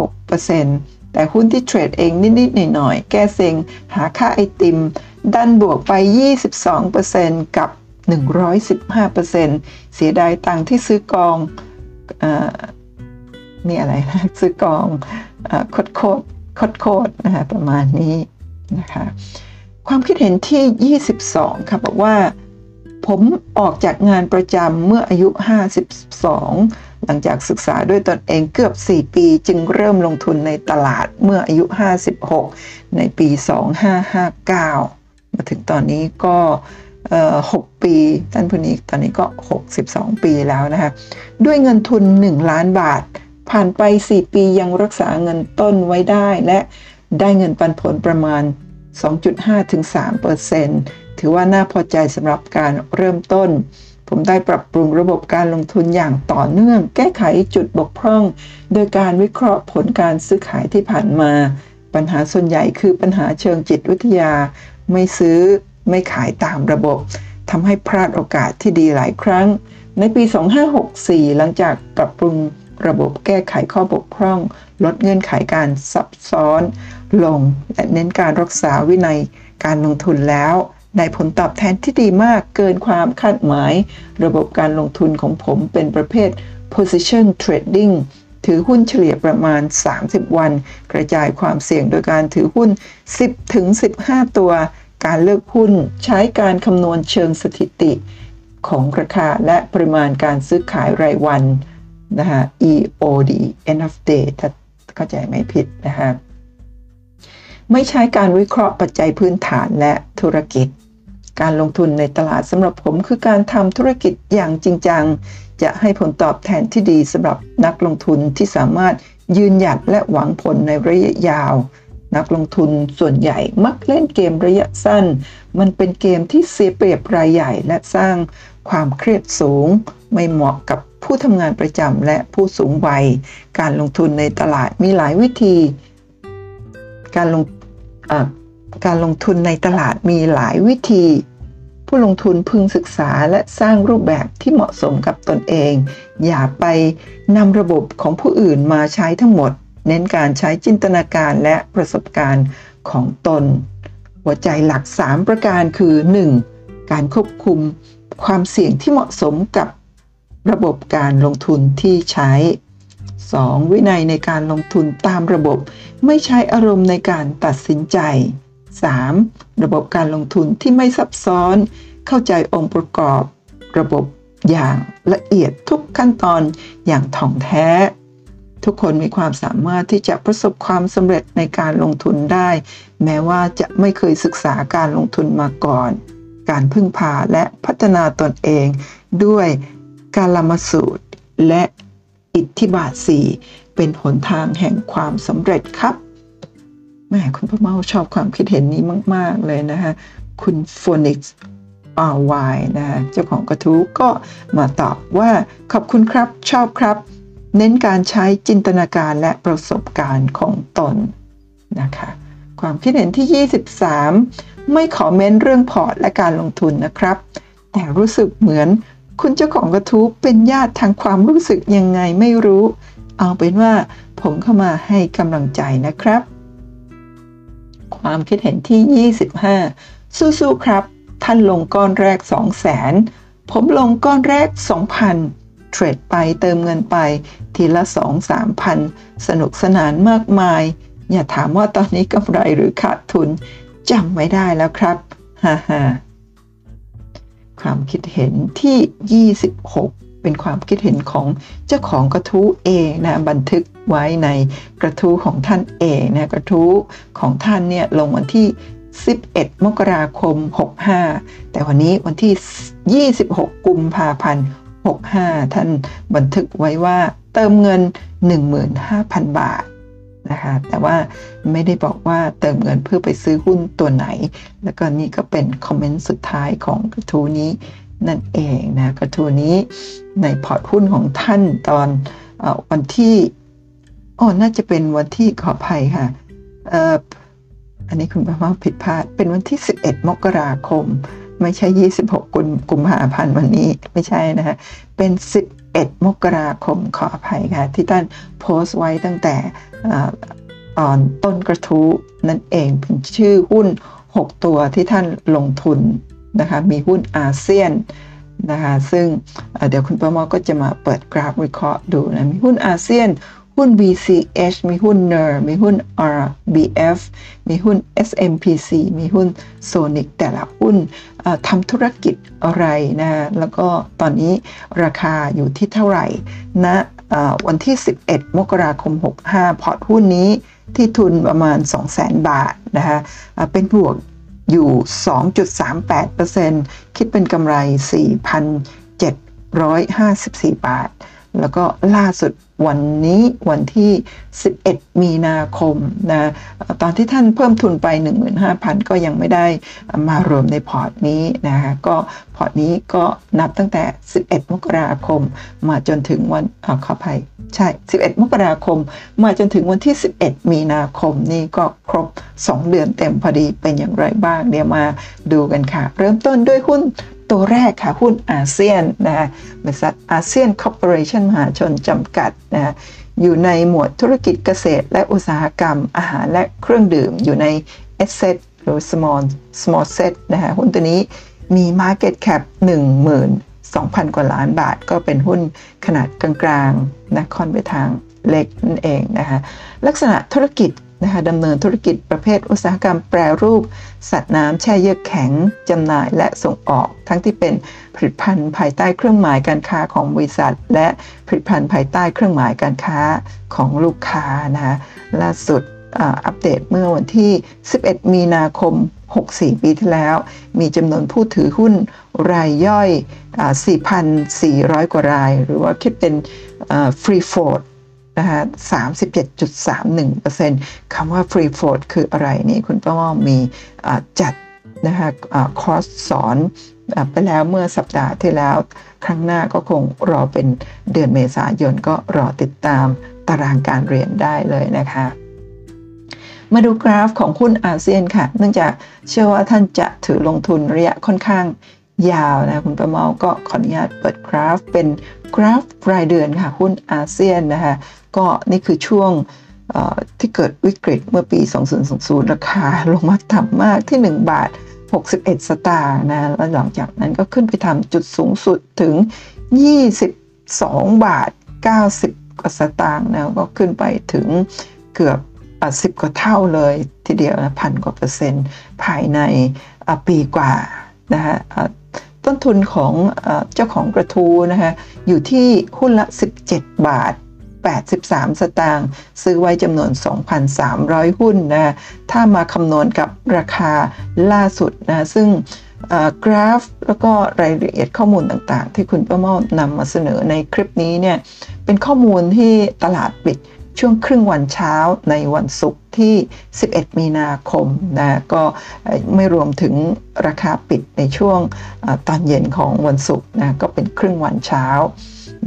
36%แต่หุ้นที่เทรดเองนิด ๆ หน่อย ๆ แก้เซ็งหาค่าไอติม ดันบวกไป 22%กับ 115%เสียดายตังที่ซื้อกองอมีอะไรนะซื้อกองโคดโคดโคดโคดนะคะประมาณนี้นะคะความคิดเห็นที่ 22 ค่ะบอกว่า ผมออกจากงานประจำเมื่ออายุ 52 หลังจากศึกษาด้วยตนเองเกือบ 4 ปี จึงเริ่มลงทุนในตลาดเมื่ออายุ 56 ในปี 2559 มาถึงตอนนี้ก็ 6 ปีท่านผู้นี้ตอนนี้ก็ 62 ปีแล้วนะคะด้วยเงินทุน 1 ล้านบาท ผ่านไป 4 ปียังรักษาเงินต้นไว้ได้และได้เงินปันผลประมาณ 2.5-3%ถือว่าน่าพอใจสำหรับการเริ่มต้น ผมได้ปรับปรุงระบบการลงทุนอย่างต่อเนื่อง แก้ไขจุดบกพร่อง โดยการวิเคราะห์ผลการซื้อขายที่ผ่านมา ปัญหาส่วนใหญ่คือปัญหาเชิงจิตวิทยา ไม่ซื้อไม่ขายตามระบบทำให้พลาดโอกาสที่ดีหลายครั้ง ในปี 2564 หลังจากปรับปรุงระบบแก้ไขข้อบกพร่อง ลดเงื่อนไขการซับซ้อน ลงและเน้นการรักษาวินัยการลงทุนแล้ว ได้ผลตอบแทนที่ดีมากเกินความคาดหมาย ระบบการลงทุนของผมเป็นประเภท position trading ถือหุ้นเฉลี่ยประมาณ 30 วัน กระจายความเสี่ยงโดยการถือหุ้น 10ถึง15 ตัว การเลือกหุ้นใช้การคำนวณเชิงสถิติของราคาและปริมาณการซื้อขายรายวันนะฮะ EOD end of day ถ้าเข้าใจไม่ผิดนะฮะไม่ใช้การวิเคราะห์ปัจจัยพื้นฐานและธุรกิจ การลงทุนในตลาดสำหรับผมคือการทำธุรกิจอย่างจริงจัง จะให้ผลตอบแทนที่ดีสำหรับนักลงทุนที่สามารถยืนหยัดและหวังผลในระยะยาว นักลงทุนส่วนใหญ่มักเล่นเกมระยะสั้น มันเป็นเกมที่เสียเปรียบรายใหญ่และสร้างความเครียดสูง ไม่เหมาะกับผู้ทำงานประจำและผู้สูงวัย การลงทุนในตลาดมีหลายวิธี การลง การลงทุนในตลาดมีหลายวิธี ผู้ลงทุนพึงศึกษาและสร้างรูปแบบที่เหมาะสมกับตนเอง อย่าไปนำระบบของผู้อื่นมาใช้ทั้งหมด เน้นการใช้จินตนาการและประสบการณ์ของตน หัวใจหลัก 3 ประการคือ 1. การควบคุมความเสี่ยงที่เหมาะสมกับระบบการลงทุนที่ใช้ 2. วินัยในการลงทุนตามระบบ ไม่ใช้อารมณ์ในการตัดสินใจ 3. ระบบการลงทุนที่ไม่ซับซ้อน เข้าใจองค์ประกอบ ระบบอย่างละเอียดทุกขั้นตอนอย่างถ่องแท้ ทุกคนมีความสามารถที่จะประสบความสำเร็จในการลงทุนได้ แม้ว่าจะไม่เคยศึกษาการลงทุนมาก่อน การพึ่งพาและพัฒนาตนเอง ด้วยกาลามสูตรและอิทธิบาทสี่เป็นหนทางแห่งความสำเร็จครับ แม่คุณพ่อเมาชอบความคิดเห็นนี้มาก ๆ เลยนะคะ คุณโฟนิกส์อาร์วนะเจ้าของกระทู้ก็มาตอบว่าขอบคุณครับชอบครับ เน้นการใช้จินตนาการและประสบการณ์ของตนนะคะ ความคิดเห็นที่ 23 ไม่ขอเม้นเรื่องพอร์ตและการลงทุนนะครับ แต่รู้สึกเหมือนคุณเจ้าของกระทู้เป็นญาติทางความรู้สึกยังไงไม่รู้ เอาเป็นว่าผมเข้ามาให้กำลังใจนะครับ ความคิดเห็นที่ 25 สู้ๆครับ ท่านลงก้อนแรก 2 0 0แสนผมลงก้อนแรก 2,000 เทรดไปเติมเงินไป ทีละ 2-3พันสนุกสนานมากมาย อย่าถามว่าตอนนี้กำไรหรือขาดทุนจำไม่ได้แล้วครับฮ่าฮความคิดเห็นที่ 26 เป็นความคิดเห็นของเจ้าของกระทู้เองนะบันทึกไว้ในกระทู้ของท่านเองนะกระทู้ของท่านเนี่ยลงวันที่ 11 มกราคม 65 แต่วันนี้วันที่ 26 กุมภาพันธ์ 65 ท่านบันทึกไว้ว่าเติมเงิน 15,000 บาทนะคะแต่ว่าไม่ได้บอกว่าเติมเงินเพื่อไปซื้อหุ้นตัวไหน แล้วก็นี่ก็เป็นคอมเมนต์สุดท้ายของกระทู้นี้ นั่นเองนะกระทู้นี้ในพอร์ตหุ้นของท่านตอนอวันที่อ๋อน่าจะเป็นวันที่ขออภัยค่ะอันนี้คุณป้าผิดพลาด เป็นวันที่ 11 มกราคม ไม่ใช่ 26 กุมกุมภาพันธ์วันนี้ไม่ใช่นะคะเป็น 11 มกราคมขออภัยค่ะ ที่ท่านโพสต์ไว้ตั้งแต่ตอนต้นกระทู้นั่นเองเป็นชื่อหุ้น 6 ตัวที่ท่านลงทุน นะคะมีหุ้นอาเซียนนะคะซึ่งเดี๋ยวคุณประมอก็จะมาเปิดกราฟวิเคราะห์ดูนะมีหุ้นอาเซียน หุ้น BCH มีหุ้น NER มีหุ้น RBF มีหุ้น SMPC มีหุ้น Sonic แต่ละหุ้นทำธุรกิจอะไรนะแล้วก็ตอนนี้ราคาอยู่ที่เท่าไหร่ณนะวันที่ 11 มกราคม 65 พอร์ตหุ้นนี้ที่ทุนประมาณ 200,000 บาทนะคะเป็นบวก อยู่ 2.38%คิดเป็นกำไร 4,754 บาท แล้วก็ล่าสุดวันนี้วันที่ 11 มีนาคมนะตอนที่ท่านเพิ่มทุนไป 15,000 ก็ยังไม่ได้มารวมในพอร์ตนี้นะคะก็พอร์ตนี้ก็นับตั้งแต่ 11 มกราคม มาจนถึงวันอขออภัยใช่ 11 มกราคม มาจนถึงวันที่ 11 มีนาคมนี่ก็ครบ 2 เดือนเต็มพอดีเป็นอย่างไรบ้างเดี๋ยวมาดูกันค่ะ เริ่มต้นด้วยหุ้น ตัวแรกค่ะหุ้นอาเซียนนะบริษัทอาเซียนคอร์ปอเรชั่นมหาชนจำกัดนะอยู่ในหมวดธุรกิจเกษตร และอุตสาหกรรม อาหารและเครื่องดื่มอยู่ใน asset หรือ small small set นะฮะหุ้นตัวนี้มี market cap 12,000 กว่าล้านบาท ก็เป็นหุ้นขนาดกลางๆนะค่อนไปทางเล็กนั่นเองนะคะลักษณะธุรกิจ นะคะดำเนินธุรกิจประเภทอุตสาหกรรมแปรรูป สัตว์น้ำแช่เยือกแข็งจำหน่ายและส่งออก ทั้งที่เป็นผลิตภัณฑ์ภายใต้เครื่องหมายการค้าของบริษัท และผลิตภัณฑ์ภายใต้เครื่องหมายการค้าของลูกค้านะคะล่าสุดอัปเดตเมื่อวันที่ 11 มีนาคม 64 ปีที่แล้ว มีจำนวนผู้ถือหุ้นรายย่อย 4,400 กว่าราย หรือว่าคิดเป็นฟรีโฟด นะคะ37.31%คำว่า free float คืออะไรนี่คุณป้าว่ามีจัดนะคะคอร์สสอนไปแล้วเมื่อสัปดาห์ที่แล้ว ครั้งหน้าก็คงรอเป็นเดือนเมษายนก็รอติดตามตารางการเรียนได้เลยนะคะ มาดูกราฟของหุ้นอาเซียนค่ะ เนื่องจากเชื่อว่าท่านจะถือลงทุนระยะค่อนข้างยาวนะคุณประเมาก็ขออนุญาตเปิดกราฟเป็นกราฟรายเดือนค่ะ หุ้นอาเซียนนะคะ ก็นี่คือช่วงที่เกิดวิกฤตเมื่อปี 2020 ราคาลงมาต่ำมากที่ 1 บาท 61 สตางค์นะแล้วหลังจากนั้นก็ขึ้นไปทำจุดสูงสุดถึง 22 บาท 90 กว่าสตางค์นะก็ขึ้นไปถึงเกือบสิบกว่าเท่าเลยทีเดียวนะพันกว่าเปอร์เซ็นต์ ภายในปีกว่านะฮะต้นทุนของเจ้าของกระทูนะคะอยู่ที่หุ้นละ 17 บาท 83 สตางค์ซื้อไว้จำนวน 2,300 หุ้นนะถ้ามาคำนวณกับราคาล่าสุดนะซึ่งกราฟ แล้วก็รายละเอียดข้อมูลต่างๆ ที่คุณป้าเมานำมาเสนอในคลิปนี้เนี่ยเป็นข้อมูลที่ตลาดปิดช่วงครึ่งวันเช้าในวันศุกร์ที่ 11 มีนาคมนะก็ไม่รวมถึงราคาปิดในช่วงตอนเย็นของวันศุกร์นะก็เป็นครึ่งวันเช้า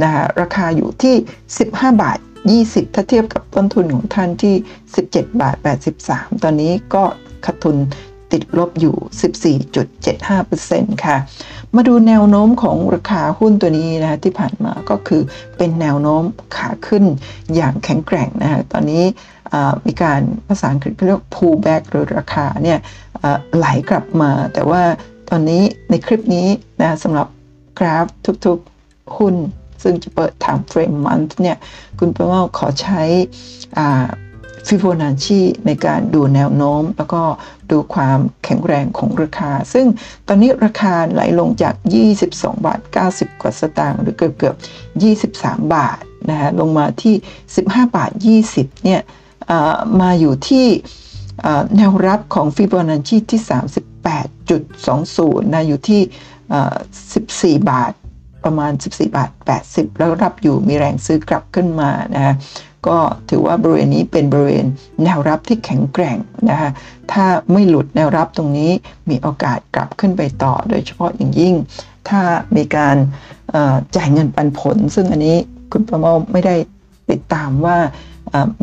นะราคาอยู่ที่ 15 บาท 20 ถ้าเทียบกับต้นทุนของท่านที่ 17 บาท 83 ตอนนี้ก็ขาดทุนติดลบอยู่ 14.75%ค่ะ มาดูแนวโน้มของราคาหุ้นตัวนี้นะคะที่ผ่านมาก็คือเป็นแนวโน้มขาขึ้นอย่างแข็งแกร่งนะคะตอนนี้มีการภาษาอังกฤษเรียก pull back หรือราคาเนี่ยไหลกลับมา แต่ว่าตอนนี้ในคลิปนี้นะสำหรับกราฟทุกๆหุ้น ซึ่งจะเปิด time frame month เนี่ย คุณประเมาขอใช้ฟิโบนัชชีในการดูแนวโน้ม แล้วก็ดูความแข็งแรงของราคา ซึ่งตอนนี้ราคาไหลลงจาก 22 บาท 90 กว่าสตางค์หรือเกือบเกือบ23 บาทนะฮะลงมาที่ 15 บาท 20 เนี่ยมาอยู่ที่แนวรับของฟิโบนัชชีที่ 38.20 นะ อยู่ที่ 14 บาท ประมาณ 14 บาท 80 แล้วรับอยู่มีแรงซื้อกลับขึ้นมานะฮะก็ถือว่าบริเวณนี้เป็นบริเวณแนวรับที่แข็งแกร่งนะคะถ้าไม่หลุดแนวรับตรงนี้มีโอกาสกลับขึ้นไปต่อ โดยเฉพาะอย่างยิ่ง ถ้ามีการจ่ายเงินปันผล ซึ่งอันนี้คุณประเมาไม่ได้ติดตามว่า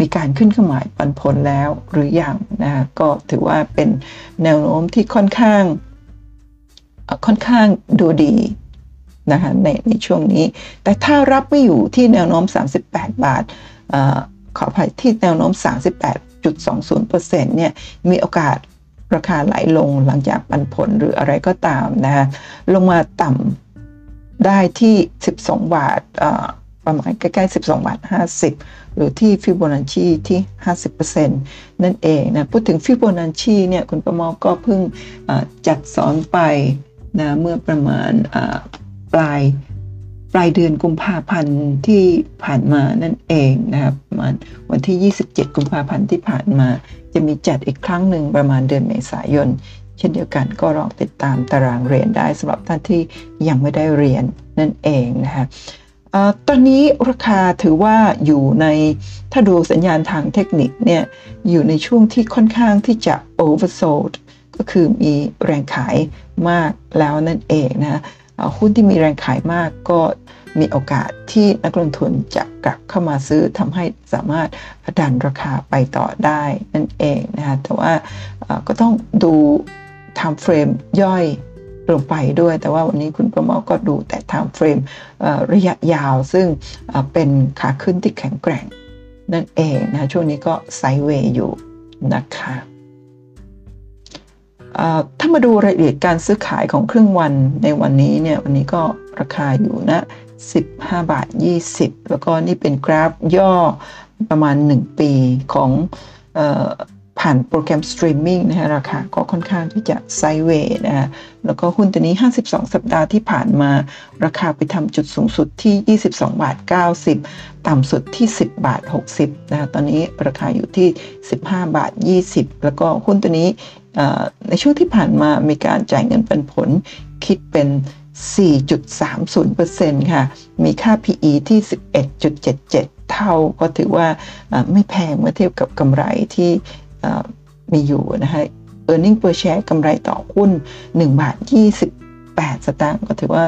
มีการขึ้นขมายปันผลแล้วหรืออยังนะะก็ถือว่าเป็นแนวโน้มที่ค่อนข้างค่อนข้างดูดี นะคะในในช่วงนี้ แต่ถ้ารับไม่อยู่ที่แนวโน้ม 38 บาทอขออภัยที่แนวโน้ม 38.20%เนี่ยมีโอกาสราคาไหลลงหลังจากปันผลหรืออะไรก็ตามนะคะลงมาต่ำได้ที่ 12 บาทประมาณใกล้ๆ 12 บาท 50 หรือที่ฟิโบนัชชีที่ 50%นั่นเองนะ พูดถึงฟิโบนัชชีเนี่ย คุณประมอก็เพิ่งจัดสอนไปนะเมื่อประมาณ ปลายปลายเดือนกุมภาพันธ์ที่ผ่านมานั่นเองนะครับประมาณวันที่ 27 กุมภาพันธ์ที่ผ่านมา จะมีจัดอีกครั้งหนึ่งประมาณเดือนเมษายน เช่นเดียวกันก็ลองติดตามตารางเรียนได้สำหรับท่านที่ยังไม่ได้เรียนนั่นเองนะคะตอนนี้ราคาถือว่าอยู่ในถ้าดูสัญญาณทางเทคนิคเนี่ยอยู่ในช่วงที่ค่อนข้างที่จะ oversold ก็คือมีแรงขายมากแล้วนั่นเองนะ หุ้นที่มีแรงขายมากก็มีโอกาสที่นักลงทุนจะกลับเข้ามาซื้อทำให้สามารถดันราคาไปต่อได้นั่นเองนะคะแต่ว่าก็ต้องดู time frame ย่อยลงไปด้วย แต่ว่าวันนี้คุณประเมาก็ดูแต่ time frame ระยะยาวซึ่งเป็นขาขึ้นที่แข็งแกร่งนั่นเองนะช่วงนี้ก็ไซเวย์อยู่นะคะ ถ้ามาดูรายละเอียดการซื้อขายของครึ่งวันในวันนี้เนี่ยวันนี้ก็ราคาอยู่นะ15 บาท 20 แล้วก็นี่เป็นกราฟย่อประมาณ 1 ปีของผ่านโปรแกรมสตรีมมิ่งนะฮะราคาก็ค่อนข้างที่จะ sideway นะฮะแล้วก็หุ้นตัวนี้ 52 สัปดาห์ที่ผ่านมา ราคาไปทำจุดสูงสุดที่ 22 บาท 90 ต่ำสุดที่ 10 บาท 60นะตอนนี้ราคาอยู่ที่ 15 บาท 20 แล้วก็หุ้นตัวนี้ ในช่วงที่ผ่านมามีการจ่ายเงินปันผลคิดเป็น 4.30%ค่ะ มีค่า PE ที่ 11.77 เท่าก็ถือว่าไม่แพงเมื่อเทียบกับกำไรที่มีอยู่นะคะ e a r n i n g per share กำไรต่อหุ้น1บาท28 สตางค์ก็ถือว่า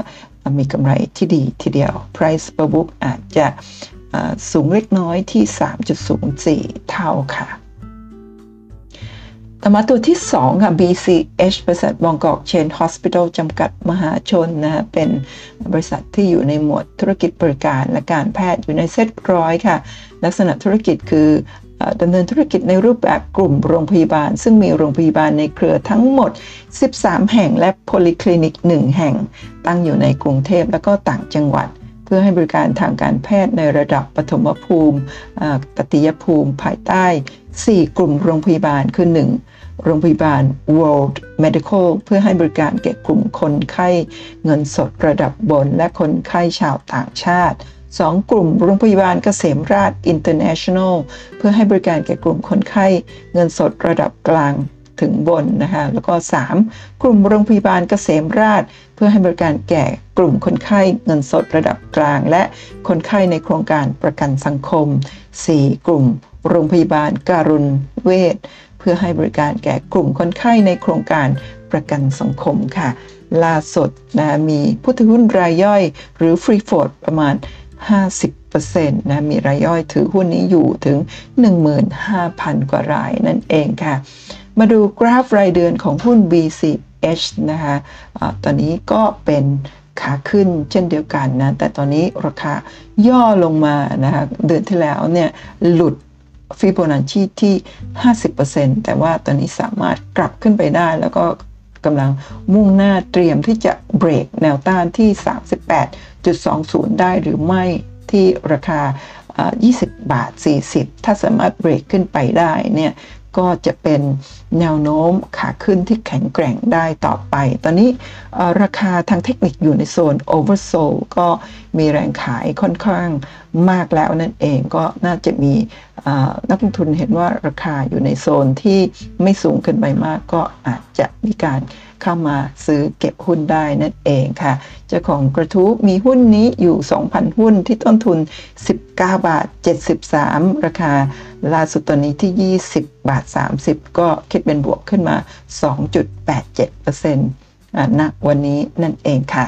มีกำไรที่ดีทีเดียว price per book อาจจะสูงเล็กน้อยที่ 3.04 เท่าค่ะ ต่อมาตัวที่ 2 ค่ะ BCH บริษัทบางกอกเชนฮอสพิทอลจำกัดมหาชนนะเป็นบริษัทที่อยู่ในหมวดธุรกิจบริการและการแพทย์อยู่ในเซตร้อยค่ะ ลักษณะธุรกิจคือดำเนินธุรกิจในรูปแบบกลุ่มโรงพยาบาล ซึ่งมีโรงพยาบาลในเครือทั้งหมด 13 แห่งและโพลิคลินิก 1 แห่ง ตั้งอยู่ในกรุงเทพและก็ต่างจังหวัด เพื่อให้บริการทางการแพทย์ในระดับปฐมภูมิตติยภูมิ ภายใต้ 4 กลุ่มโรงพยาบาลคือ 1 โรงพยาบาล World Medical เพื่อให้บริการแก่กลุ่มคนไข้เงินสดระดับบน และคนไข้ชาวต่างชาติ 2. กลุ่มโรงพยาบาลเกษมราช International เพื่อให้บริการแก่กลุ่มคนไข้เงินสดระดับกลาง ถึงบนนะคะแล้วก็ 3. กลุ่มโรงพยาบาลเกษมราช เพื่อให้บริการแก่กลุ่มคนไข้เงินสดระดับกลาง และคนไข้ในโครงการประกันสังคม 4. กลุ่มโรงพยาบาลการุณเวชเพื่อให้บริการแก่กลุ่มคนไข้ในโครงการประกันสังคมค่ะ ล่าสุดนะมีผู้ถือหุ้นรายย่อย หรือฟรีโฟดประมาณ 50%นะมีรายย่อยถือหุ้นนี้อยู่ถึง 15,000 กว่ารายนั่นเองค่ะ มาดูกราฟรายเดือนของหุ้น BCH นะคะอะตอนนี้ก็เป็นขาขึ้นเช่นเดียวกันนะ แต่ตอนนี้ราคาย่อลงมานะคะเดือนที่แล้วเนี่ยหลุดฟิโบนัชชีที่ 50%แต่ว่าตอนนี้สามารถกลับขึ้นไปได้แล้วก็กำลังมุ่งหน้าเตรียมที่จะเบรกแนวต้านที่ 38.20 ได้หรือไม่ที่ราคา 20 บาท 40 ถ้าสามารถเบรกขึ้นไปได้เนี่ย ก็จะเป็นแนวโน้มขาขึ้นที่แข็งแกร่งได้ต่อไป ตอนนี้ราคาทางเทคนิคอยู่ในโซน oversold ก็มีแรงขายค่อนข้างมากแล้วนั่นเองก็น่าจะมีนักลงทุนเห็นว่าราคาอยู่ในโซนที่ไม่สูงเกินไปมากก็อาจจะมีการ เข้ามาซื้อเก็บหุ้นได้นั่นเองค่ะ เจ้าของกระทู้มีหุ้นนี้อยู่ 2,000 หุ้นที่ต้นทุน 19 บาท 73 ราคาล่าสุดตอนนี้ที่ 20 บาท 30 ก็คิดเป็นบวกขึ้นมา 2.87%ณวันนี้นั่นเองค่ะ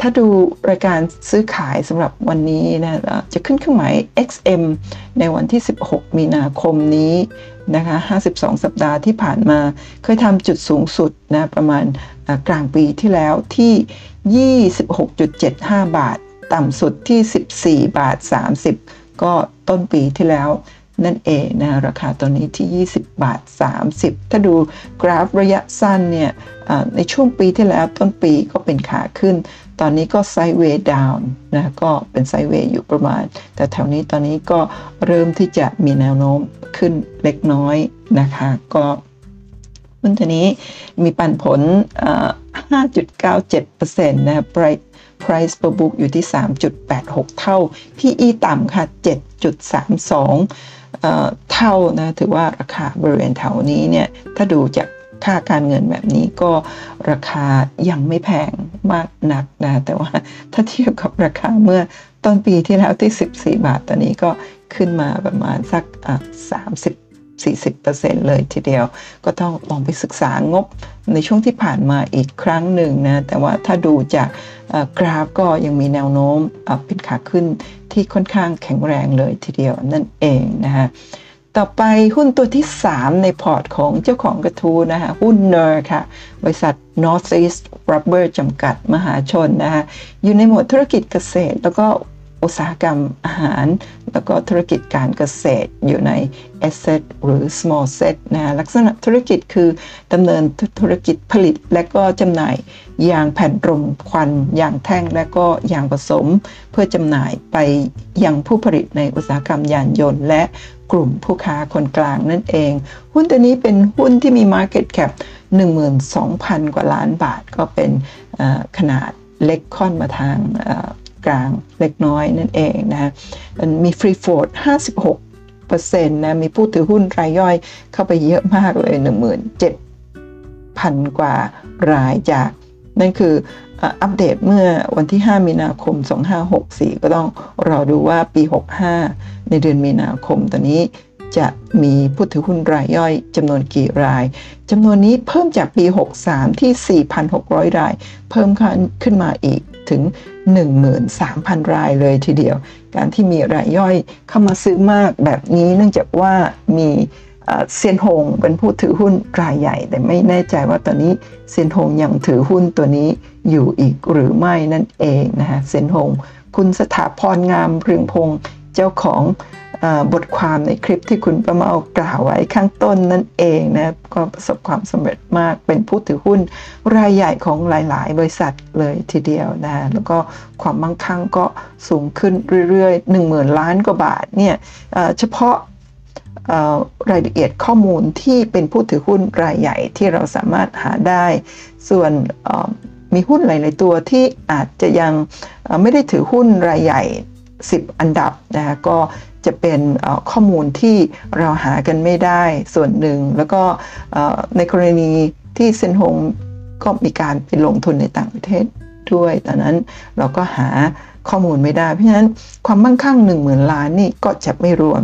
ถ้าดูรายการซื้อขายสำหรับวันนี้นะจะขึ้นเครื่องหมาย XM ในวันที่ 16 มีนาคมนี้ นะคะ 52 สัปดาห์ที่ผ่านมา เคยทำจุดสูงสุดนะประมาณกลางปีที่แล้วที่ 26.75 บาท ต่ำสุดที่ 14 บาท 30 ก็ต้นปีที่แล้วนั่นเองนะราคาตอนนี้ที่ 20 บาท 30 ถ้าดูกราฟระยะสั้นเนี่ยในช่วงปีที่แล้วต้นปีก็เป็นขาขึ้น ตอนนี้ก็ไซด์เวย์ดาวน์นะก็เป็นไซด์เวย์อยู่ประมาณ แต่แถวนี้ตอนนี้ก็เริ่มที่จะมีแนวโน้มขึ้นเล็กน้อยนะคะก็หุ้นตัวนี้มีปันผล 5.97%นะ price per book อยู่ที่ 3.86 เท่า PE ต่ำค่ะ 7.32เท่านะ ถือว่าราคาบริเวณแถวนี้เนี่ย ถ้าดูจาก ค่าการเงินแบบนี้ก็ราคายังไม่แพงมากนักนะแต่ว่าถ้าเทียบกับราคาเมื่อต้นปีที่แล้วที่ 14 บาทตอนนี้ก็ขึ้นมาประมาณสัก30 40%เลยทีเดียว ก็ต้องลองไปศึกษางบในช่วงที่ผ่านมาอีกครั้งหนึ่งนะ แต่ว่าถ้าดูจากกราฟก็ยังมีแนวโน้มเป็นขาขึ้นที่ค่อนข้างแข็งแรงเลยทีเดียวนั่นเองนะฮะ ต่อไปหุ้นตัวที่ 3 ในพอร์ตของเจ้าของกระทู้นะคะหุ้น NER ค่ะ บริษัท Northeast Rubber จำกัดมหาชนนะคะอยู่ในหมวดธุรกิจเกษตร แล้วก็อุตสาหกรรมอาหาร แล้วก็ธุรกิจการเกษตรอยู่ใน sSET หรือ small SET นะลักษณะธุรกิจคือดำเนินธุรกิจผลิต และก็จำหน่ายยางแผ่นรมควันยางแท่งและก็ยางผสม เพื่อจำหน่ายไปยังผู้ผลิตในอุตสาหกรรมยานยนต์ และ กลุ่มผู้ค้าคนกลางนั่นเอง หุ้นตัวนี้เป็นหุ้นที่มี Market Cap 12,000 กว่าล้านบาทก็เป็นขนาดเล็กค่อนมาทางกลางเล็กน้อยนั่นเองนะมีฟรีโฟลด56เปอร์เซ็นต์นะมีผู้ถือหุ้นรายย่อยเข้าไปเยอะมากเลย 17,000 กว่ารายจาก นั่นคือ อัปเดตเมื่อวันที่ 5 มีนาคม 2564 ก็ต้องรอดูว่าปี 65 ในเดือนมีนาคมตอนนี้จะมีผู้ถือหุ้นรายย่อยจำนวนกี่รายจำนวนนี้เพิ่มจากปี 63 ที่ 4,600 ราย เพิ่มขึ้นมาอีกถึง 13,000 รายเลยทีเดียว การที่มีรายย่อยเข้ามาซื้อมากแบบนี้เนื่องจากว่ามีเซียนหงเป็นผู้ถือหุ้นรายใหญ่ แต่ไม่แน่ใจว่าตอนนี้เซียนหงยังถือหุ้นตัวนี้ อยู่อีกหรือไม่นั่นเองนะคะเซนหง คุณสถาพรงามเรืองพงศ์เจ้าของบทความในคลิปที่คุณประเมากล่าวไว้ข้างต้นนั่นเองนะก็ประสบความสำเร็จมากเป็นผู้ถือหุ้นรายใหญ่ของหลายๆ บริษัทเลยทีเดียวนะแล้วก็ความมั่งคั่งก็สูงขึ้นเรื่อยๆ 1 0,000 ล้านกว่าบาทเนี่ยเฉพาะรายละเอียดข้อมูลที่เป็นผู้ถือหุ้นรายใหญ่ที่เราสามารถหาได้ ส่วน มีหุ้นหลาย ๆ ตัวที่อาจจะยังไม่ได้ถือหุ้นรายใหญ่ 10 อันดับนะก็จะเป็นข้อมูลที่เราหากันไม่ได้ส่วนหนึ่ง แล้วก็ในกรณีที่เซนฮงก็มีการไปลงทุนในต่างประเทศ ด้วย ตอนนั้นเราก็หาข้อมูลไม่ได้ เพราะฉะนั้นความมั่งคั่ง 1 0,000 ล้านนี่ก็จะไม่รวม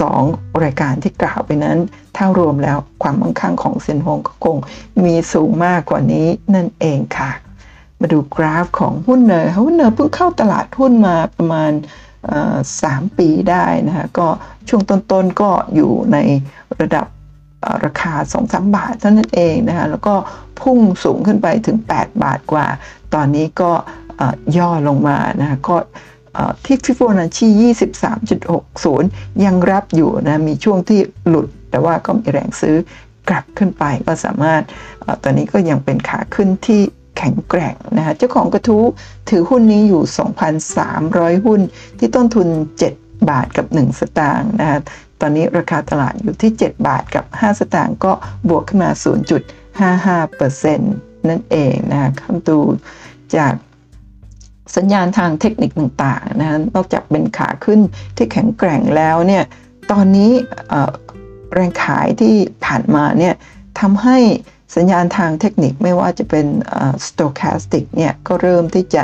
สองรายการที่กล่าวไปนั้น ถ้ารวมแล้วความมั่งคั่งของเซนฮงก็คงมีสูงมากกว่านี้นั่นเองค่ะ มาดูกราฟของหุ้นเนอร์หุ้นเนอร์เพิ่งเข้าตลาดหุ้นมาประมาณสามปีได้นะคะก็ช่วงต้นๆก็อยู่ในระดับ ราคา 2-3 บาทเท่านั้นเองนะคะแล้วก็พุ่งสูงขึ้นไปถึง 8 บาทกว่า ตอนนี้ก็ย่อลงมานะคะก็ที่ฟิโบนัชชี 23.60 ยังรับอยู่นะมีช่วงที่หลุด แต่ว่าก็มีแรงซื้อกลับขึ้นไปก็สามารถตอนนี้ก็ยังเป็นขาขึ้นที่แข็งแกร่งนะคะเจ้าของกระทู้ถือหุ้นนี้อยู่ 2,300 หุ้นที่ต้นทุน 7 บาทกับ 1 สตางค์นะคะ อนนี้ราคาตลาดอยู่ที่ 7 บาทกับ 5 สตางค์ก็บวกขึ้นมา 0.55%นั่นเองนะคะคำดูจากสัญญาณทางเทคนิคต่างๆนะนอกจากเป็นขาขึ้นที่แข็งแกร่งแล้วเนี่ยตอนนี้แรงขายที่ผ่านมาเนี่ยทำให้สัญญาณทางเทคนิคไม่ว่าจะเป็น stochastic เนี่ยก็เริ่มที่จะ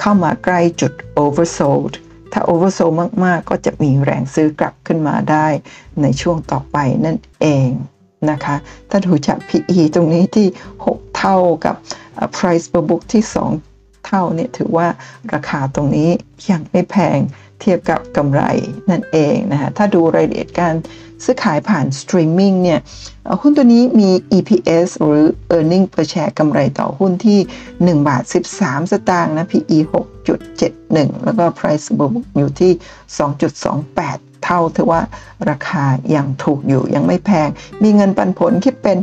เข้ามาใกล้จุด oversold ถ้า oversold มาก ๆ ก็จะมีแรงซื้อกลับขึ้นมาได้ในช่วงต่อไปนั่นเองนะคะถ้าดูจาก PE ตรงนี้ที่ 6 เท่ากับ price per book ที่ 2 เท่าเนี่ยถือว่าราคาตรงนี้ยังไม่แพงเทียบกับกำไรนั่นเองนะคะถ้าดูรายละเอียดการ ซื้อขายผ่านสตรีมมิ่งเนี่ยหุ้นตัวนี้มี EPS หรือ Earning per share กำไรต่อหุ้นที่ 1 บาท 13 สตางค์นะ PE 6.71 แล้วก็ Price book อยู่ที่ 2.28 เท่าถือว่าราคายังถูกอยู่ยังไม่แพง มีเงินปันผลคิดเป็น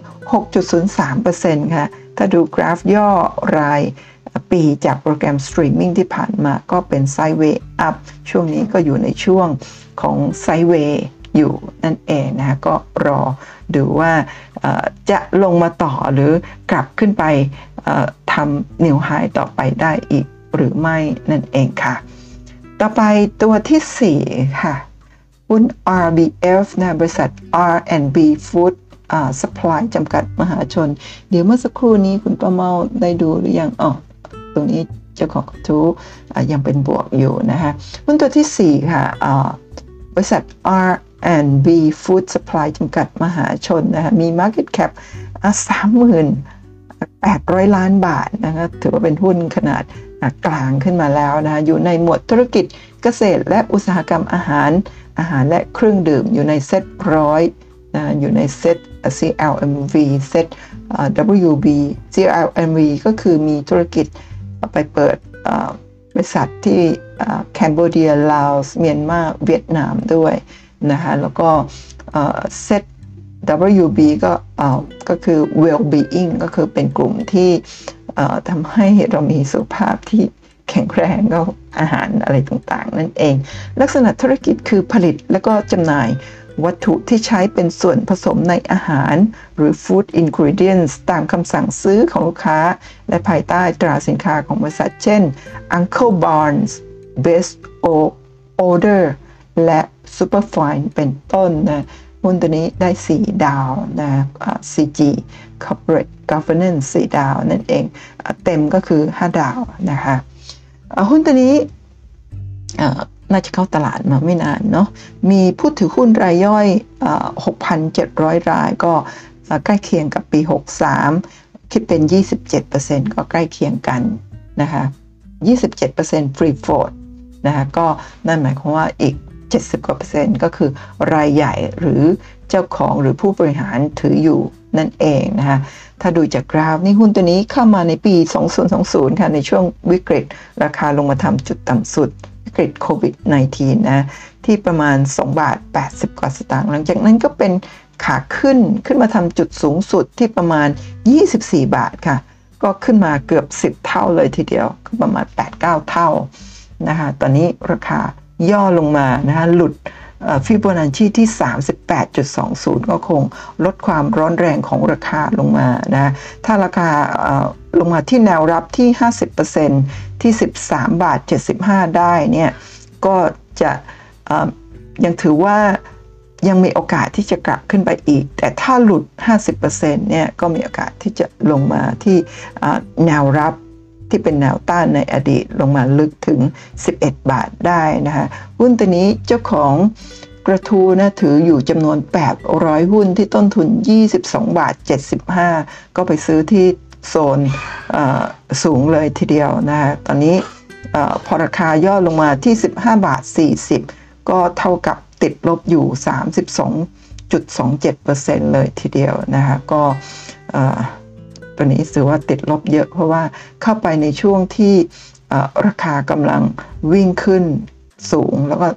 6.03%ค่ะ ถ้าดูกราฟย่อรายปีจากโปรแกรมสตรีมมิ่งที่ผ่านมาก็เป็น sideway up ช่วงนี้ก็อยู่ในช่วงของไซเวย์ อยู่นั่นเองนะก็รอดูว่าจะลงมาต่อหรือกลับขึ้นไปทำนิวไฮต่อไปได้อีกหรือไม่นั่นเองค่ะ ต่อไปตัวที่ 4 ค่ะหุ้น RBF นะบริษัท R&B Food Supply จำกัดมหาชน เดี๋ยวเมื่อสักครู่นี้คุณป้าเมาได้ดูหรือยังอ๋อตรงนี้เจ้าของทุยังเป็นบวกอยู่นะคะหุ้นตัวที่ 4 ค่ะบริษัท R and B Food Supply จำกัดมหาชนนะคะมี Market Cap สามหมื่นแปดร้อยล้านบาทนะคะถือว่าเป็นหุ้นขนาดกลางขึ้นมาแล้วนะคะอยู่ในหมวดธุรกิจเกษตรและอุตสาหกรรมอาหาร อาหารและเครื่องดื่มอยู่ในเซ็ตร้อยนะอยู่ในเซ็ต CLMV เซ็ต WB CLMV ก็คือมีธุรกิจไปเปิดบริษัทที่แคนเบเดียลาวเมียนมาเวียดนามด้วย นะคะแล้วก็เซต WB ก็ก็คือ well-being ก็คือเป็นกลุ่มที่ทำให้เรามีสุขภาพที่แข็งแรงก็อาหารอะไรต่างๆ นั่นเอง ลักษณะธุรกิจคือผลิตและก็จำหน่ายวัตถุที่ใช้เป็นส่วนผสมในอาหาร หรือ food ingredients ตามคำสั่งซื้อของลูกค้า และภายใต้ตราสินค้าของบริษัท เช่น Uncle Barnes Best Order และ Superfine เป็นต้นนะหุ้นตัวนี้ได้ 4 ดาวนะ CG Corporate Governance 4 ดาวนั่นเองเต็มก็คือ 5 ดาวนะคะหุ้นตัวนี้น่าจะเข้าตลาดมาไม่นานเนาะมีผู้ถือหุ้นรายย่อย 6,700 รายก็ใกล้เคียงกับปี 63 คิดเป็น 27%ก็ใกล้เคียงกันนะคะ27%ฟรีโฟดนะคะก็นั่นหมายความว่าอีก 70 กว่าเปอร์เซ็นต์ก็คือรายใหญ่หรือเจ้าของหรือผู้บริหารถืออยู่นั่นเองนะคะถ้าดูจากกราฟนี่หุ้นตัวนี้เข้ามาในปี 2020 ค่ะ ในช่วงวิกฤต ราคาลงมาทำจุดต่ำสุดวิกฤตโควิด -19 นะ ที่ประมาณ 2 บาท 80 กว่าสตางค์หลังจากนั้นก็เป็นขาขึ้นขึ้นมาทำจุดสูงสุดที่ประมาณ 24 บาทค่ะ ก็ขึ้นมาเกือบ 10 เท่าเลยทีเดียวประมาณ 8-9 เท่านะคะ ตอนนี้ราคา ย่อลงมานะคะหลุดฟิโบนัชชีที่ 38.20 ก็คงลดความร้อนแรงของราคาลงมานะถ้าราคาลงมาที่แนวรับที่ 50%ที่ 13 บาท 75 ได้เนี่ย ก็จะยังถือว่ายังมีโอกาสที่จะกลับขึ้นไปอีก แต่ถ้าหลุด 50%เนี่ย ก็มีโอกาสที่จะลงมาที่แนวรับ ที่เป็นแนวต้านในอดีตลงมาลึกถึง 11 บาทได้นะคะหุ้นตัวนี้เจ้าของกระทูนะถืออยู่จำนวน 800 หุ้นที่ต้นทุน 22 บาท 75 ก็ไปซื้อที่โซนสูงเลยทีเดียวนะคะตอนนี้พอราคาย่อลงมาที่ 15 บาท 40 ก็เท่ากับติดลบอยู่0.27%เลยทีเดียวนะคะก็ วนี้ถือว่าติดลบเยอะ เพราะว่าเข้าไปในช่วงที่ราคากำลังวิ่งขึ้นสูงแล้วก็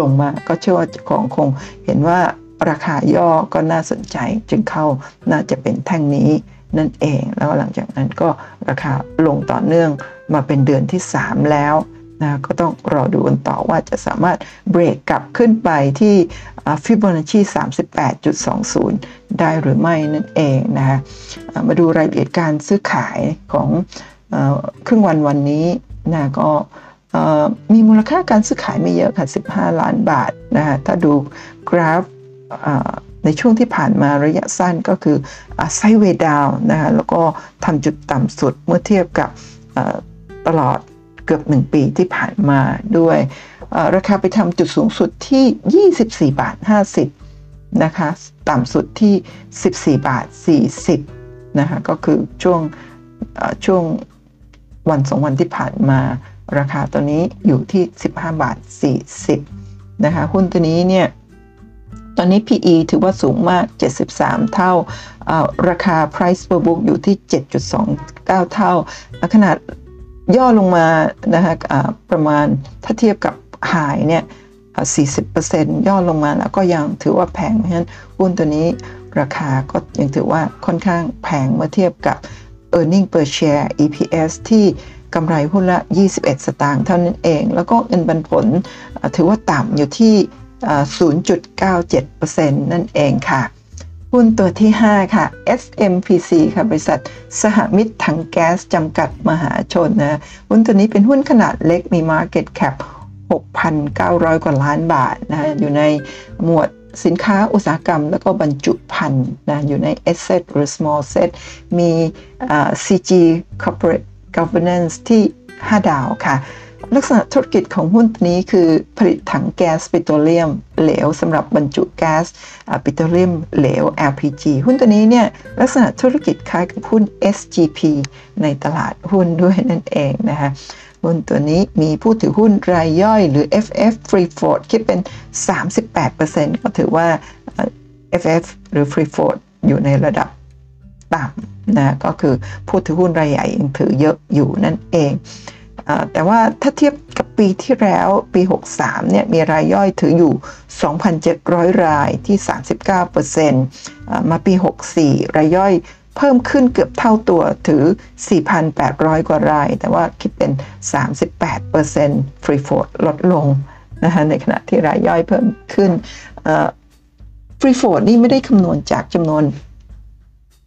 ลงมาก็เชื่อว่าของคงเห็นว่าราคาย่อก็น่าสนใจ จึงเข้าน่าจะเป็นแท่งนี้นั่นเอง แล้วหลังจากนั้นก็ราคาลงต่อเนื่องมาเป็นเดือนที่ 3 แล้ว นะก็ต้องรอดูกันต่อว่าจะสามารถเบรกกลับขึ้นไปที่ฟิโบนัชชี 38.20 ได้หรือไม่นั่นเองนะคะมาดูรายละเอียดการซื้อขายของครึ่งวันวันนี้นะก็มีมูลค่าการซื้อขายไม่เยอะค่ะ 15 ล้านบาทนะคะถ้าดูกราฟในช่วงที่ผ่านมาระยะสั้นก็คือไซเวดาวนะคะแล้วก็ทำจุดต่ำสุดเมื่อเทียบกับตลอด เกือบ 1 ปีที่ผ่านมาด้วยราคาไปทำจุดสูงสุดที่ 24 บาท 50 นะคะ ต่ำสุดที่ 14 บาท 40 นะคะ ก็คือช่วงช่วงวันสองวันที่ผ่านมา ราคาตัวนี้อยู่ที่ 15 บาท 40 นะคะ หุ้นตัวนี้เนี่ยตอนนี้ PE ถือว่าสูงมาก 73 เท่า ราคา price per book อยู่ที่ 7.29 เท่า ขนาด ย่อลงมานะคะประมาณถ้าเทียบกับหายเนี่ย40%ย่อลงมาแล้วก็ยังถือว่าแพงเพราะฉะนั้นหุ้นตัวนี้ราคาก็ยังถือว่าค่อนข้างแพงเมื่อเทียบกับ e a r n i n g per share EPS ที่กำไรหุ้นละ 21 สตางค์เท่านั้นเอง แล้วก็เงินปันผลถือว่าต่ำอยู่ที่ 0.97%นั่นเองค่ะ หุ้นตัวที่ 5 ค่ะ SMPC ค่ะ บริษัทสหมิตรถังแก๊สจำกัดมหาชนนะหุ้นตัวนี้เป็นหุ้นขนาดเล็กมี Market Cap 6,900 กว่าล้านบาทนะอยู่ในหมวดสินค้าอุตสาหกรรม แล้วก็บรรจุภัณฑ์นะอยู่ใน asset หรือ small set มี CG corporate governance ที่ 5 ดาวค่ะ ลักษณะธุรกิจของหุ้นนี้คือผลิตถังแก๊สปิโตรเลียมเหลวสำหรับบรรจุแก๊สปิโตรเลียมเหลว LPG หุ้นตัวนี้เนี่ยลักษณะธุรกิจคล้ายกับหุ้น SGP ในตลาดหุ้นด้วยนั่นเองนะคะหุ้นตัวนี้มีผู้ถือหุ้นรายย่อยหรือ FF Free Float คิดเป็น 38%ก็ถือว่า FF หรือ Free Float อยู่ในระดับต่ำนะก็คือผู้ถือหุ้นรายใหญ่ยังถือเยอะอยู่นั่นเอง แต่ว่าถ้าเทียบกับปีที่แล้วปี 63 เนี่ย มีรายย่อยถืออยู่ 2,700 รายที่ 39%มาปี 64 รายย่อยเพิ่มขึ้นเกือบเท่าตัวถือ 4,800 กว่าราย แต่ว่าคิดเป็น 38% free float ลดลงนะคะในขณะที่รายย่อยเพิ่มขึ้น free float นี่ไม่ได้คำนวณจากจำนวน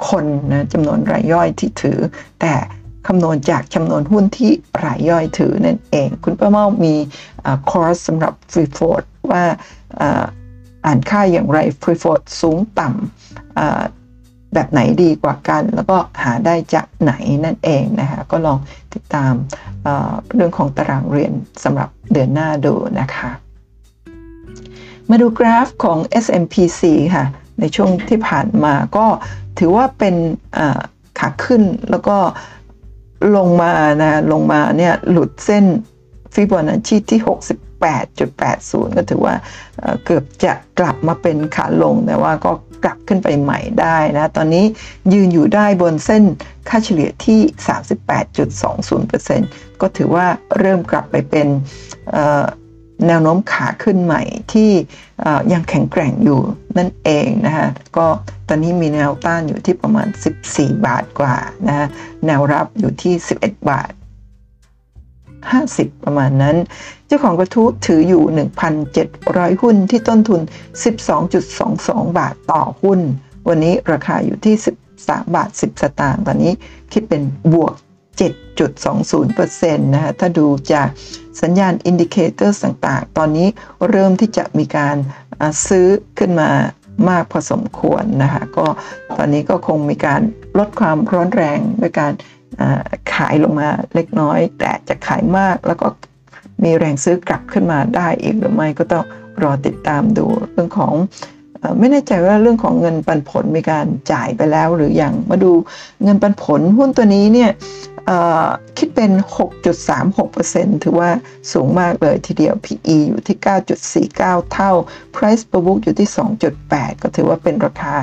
คนนะจำนวนรายย่อยที่ถือแต่ คำนวณจากจำนวนหุ้นที่รายย่อยถือนั่นเอง คุณป้าเมามีคอร์สสำหรับฟรีโฟดว่าอ่านค่าอย่างไรฟรีโฟดสูงต่ำแบบไหนดีกว่ากัน แล้วก็หาได้จากไหนนั่นเองนะคะก็ลองติดตามเรื่องของตารางเรียนสำหรับเดือนหน้าดูนะคะมาดูกราฟของ SMPC ค่ะ ในช่วงที่ผ่านมาก็ถือว่าเป็นขาขึ้นแล้วก็ ลงมานะลงมาเนี่ยหลุดเส้นฟิโบนัชชีที่ 68.80 ก็ถือว่าเกือบจะกลับมาเป็นขาลง แต่ว่าก็กลับขึ้นไปใหม่ได้นะ ตอนนี้ยืนอยู่ได้บนเส้นค่าเฉลี่ยที่ 38.20%ก็ถือว่าเริ่มกลับไปเป็น แนวโน้มขาขึ้นใหม่ที่ยังแข็งแกร่งอยู่นั่นเองนะคะก็ตอนนี้มีแนวต้านอยู่ที่ประมาณ 14 บาทกว่านะะแนวรับอยู่ที่ 11 บาท 50 ประมาณนั้น เจ้าของกระทู้ถืออยู่ 1,700 หุ้นที่ต้นทุน 12.22 บาทต่อหุ้น วันนี้ราคาอยู่ที่ 13 บาท 10 สตางค์ตอนนี้คิดเป็นบวก 7.20%นะคะถ้าดูจากสัญญาณ indicator ต่าง ๆ ตอนนี้เริ่มที่จะมีการซื้อขึ้นมามากพอสมควรนะคะ ก็ตอนนี้ก็คงมีการลดความร้อนแรงด้วยการขายลงมาเล็กน้อย แต่จะขายมากแล้วก็มีแรงซื้อกลับขึ้นมาได้อีกหรือไม่ก็ต้องรอติดตามดูเรื่องของไม่แน่ใจว่าเรื่องของเงินปันผลมีการจ่ายไปแล้วหรืออยังมาดูเงินปันผลหุ้นตัวนี้เนี่ย คิดเป็น 6.36%ถือว่าสูงมากเลยทีเดียว PE อยู่ที่ 9.49 เท่า Price per book อยู่ที่ 2.8 ก็ถือว่าเป็นราคา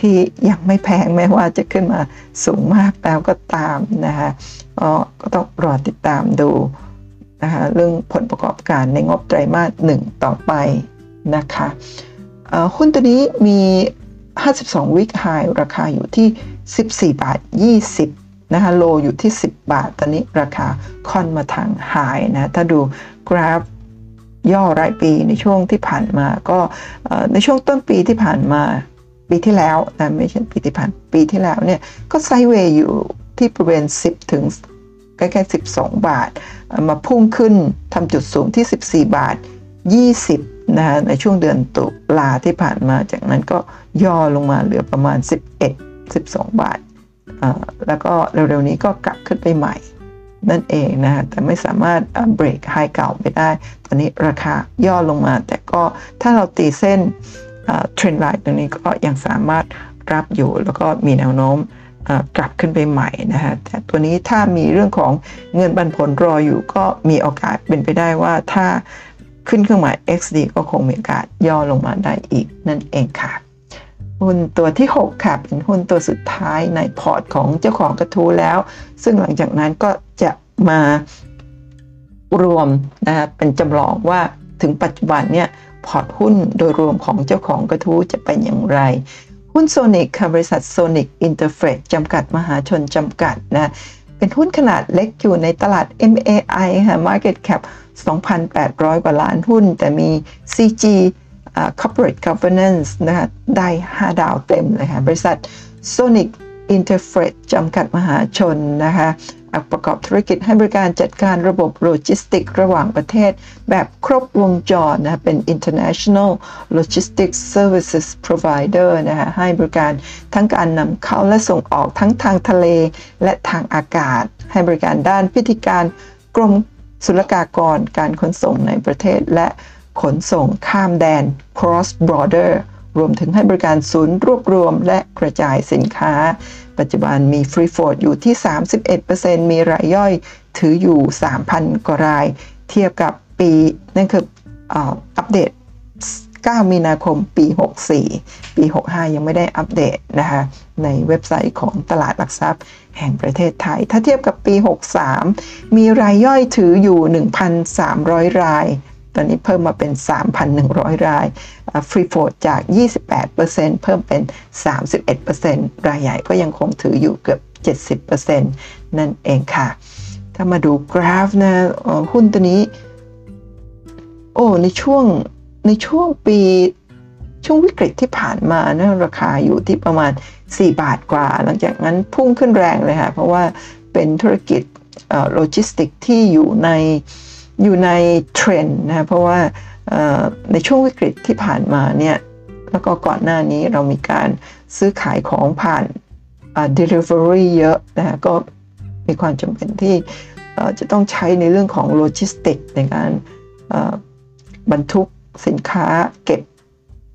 ที่ยังไม่แพงแม้ว่าจะขึ้นมาสูงมากแล้วก็ตามนะคะก็ต้องรอติดตามดูนะคะเรื่องผลประกอบการในงบไตรมาสหนึ่งต่อไปนะคะหุ้นตัวนี้มี 52 วิกไฮราคาอยู่ที่ 14 บาท 20 นะคะโลอยู่ที่ 10 บาท ตอนนี้ราคาค่อนมาทางไฮนะ ถ้าดูกราฟย่อรายปีในช่วงที่ผ่านมาก็ในช่วงต้นปีที่ผ่านมาปีที่แล้วนะไม่ใช่ปีที่ผ่านปีที่แล้วเนี่ยก็ไซเวย์อยู่ที่บริเวณ 10 ถึงใกล้ๆ12 บาท มาพุ่งขึ้นทำจุดสูงที่ 14 บาท 20นะในช่วงเดือนตุลาที่ผ่านมาจากนั้นก็ย่อลงมาเหลือประมาณ 11 12 บาท แล้วก็เร็วๆนี้ก็กลับขึ้นไปใหม่ นั่นเองนะแต่ไม่สามารถ break high เก่าไปได้ ตอนนี้ราคาย่อลงมา แต่ก็ถ้าเราตีเส้น trend line ตรงนี้ก็ยังสามารถรับอยู่แล้วก็มีแนวโน้มกลับขึ้นไปใหม่นะฮะแต่ตัวนี้ถ้ามีเรื่องของเงินปันผลรออยู่ก็มีโอกาสเป็นไปได้ว่าถ้าขึ้นเครื่องหมาย XD ก็คงมีโอกาสย่อลงมาได้อีกนั่นเองค่ะ หุ้นตัวที่ 6 ค่ะ เป็นหุ้นตัวสุดท้ายในพอร์ตของเจ้าของกระทู้แล้ว ซึ่งหลังจากนั้นก็จะมารวมนะเป็นจำลองว่าถึงปัจจุบันเนี่ยพอร์ตหุ้นโดยรวมของเจ้าของกระทู้จะเป็นอย่างไร หุ้นโซนิกค่ะบริษัทโซนิคอินเตอร์เฟรทจำกัดมหาชนจำกัดนะเป็นหุ้นขนาดเล็กอยู่ในตลาด MAI ค่ะ Market Cap 2,800 กว่าล้านหุ้น แต่มี CG Corporate Governance นะคะได้ 5 ดาวเต็มเลยค่ะบริษัท Sonic i n t e r f r e t จำกัดมหาชนนะคะประกอบธุรกิจให้บริการจัดการระบบโลจิสติกระหว่างประเทศ แบบครบวงจรนะเป็น international logistics services provider นะคะให้บริการทั้งการนำเข้าและส่งออกทั้งทางทะเลและทางอากาศ ให้บริการด้านพิธีการกรมศุลกากรการขนส่งในประเทศและ ขนส่งข้ามแดน cross border รวมถึงให้บริการศูนย์รวบรวมและกระจายสินค้า ปัจจุบันมีฟรีโฟดอยู่ที่ 31%มีรายย่อยถืออยู่ 3,000 กว่าราย เทียบกับปีนั่นคืออัปเดต 9 มีนาคมปี 64 ปี 65 ยังไม่ได้อัปเดตนะคะในเว็บไซต์ของตลาดหลักทรัพย์แห่งประเทศไทย ถ้าเทียบกับปี 63 มีรายย่อยถืออยู่ 1,300 ราย อนนี้เพิ่มมาเป็น 3,100 รายฟรีโฟดจาก 28%เพิ่มเป็น 31%รายใหญ่ก็ยังคงถืออยู่เกือบ 70%นั่นเองค่ะ ถ้ามาดูกราฟนะหุ้นตัวนี้ โอ้ ในช่วงในช่วงปีช่วงวิกฤตที่ผ่านมานะราคาอยู่ที่ประมาณ 4 บาทกว่า หลังจากนั้นพุ่งขึ้นแรงเลยค่ะ เพราะว่าเป็นธุรกิจโลจิสติกที่อยู่ใน อยู่ในเทรนด์นะเพราะว่าในช่วงวิกฤตที่ผ่านมาเนี่ยแล้วก็ก่อนหน้านี้เรามีการซื้อขายของผ่าน delivery เยอะนะก็มีความจำเป็นที่จะต้องใช้ในเรื่องของโลจิสติกในการบรรทุกสินค้าเก็บ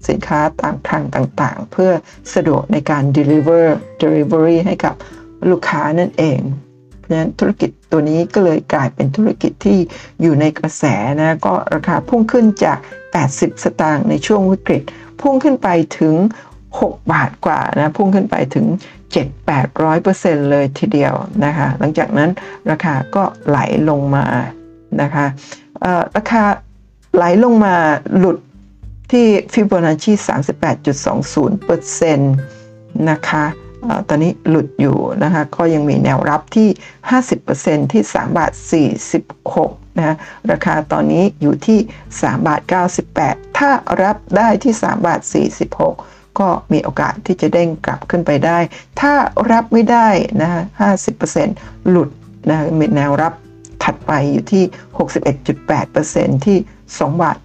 สินค้าต่างทางต่างๆ เพื่อสะดวกในการ deliver delivery ให้กับลูกค้านั่นเองะฉะนั้นธุรกิจตัวนี้ก็เลยกลายเป็นธุรกิจที่อยู่ในกระแสนะก็ราคาพุ่งขึ้นจาก 80 สตางค์ในช่วงวิกฤต พุ่งขึ้นไปถึง 6 บาทกว่านะพุ่งขึ้นไปถึง 7-800%เลยทีเดียวนะคะหลังจากนั้นราคาก็ไหลลงมานะคะราคาไหลลงมาหลุดที่ฟิโบนัชชี38.20%นะคะ ตอนนี้หลุดอยู่นะคะ ก็ยังมีแนวรับที่ 50%ที่ 3 บาท 46นะราคาตอนนี้อยู่ที่ 3 บาท 98 ถ้ารับได้ที่ 3 บาท 46ก็มีโอกาสที่จะเด้งกลับขึ้นไปได้ ถ้ารับไม่ได้นะ50%หลุดนะมีแนวรับถัดไปอยู่ที่ 61.8%ที่ 2 บาท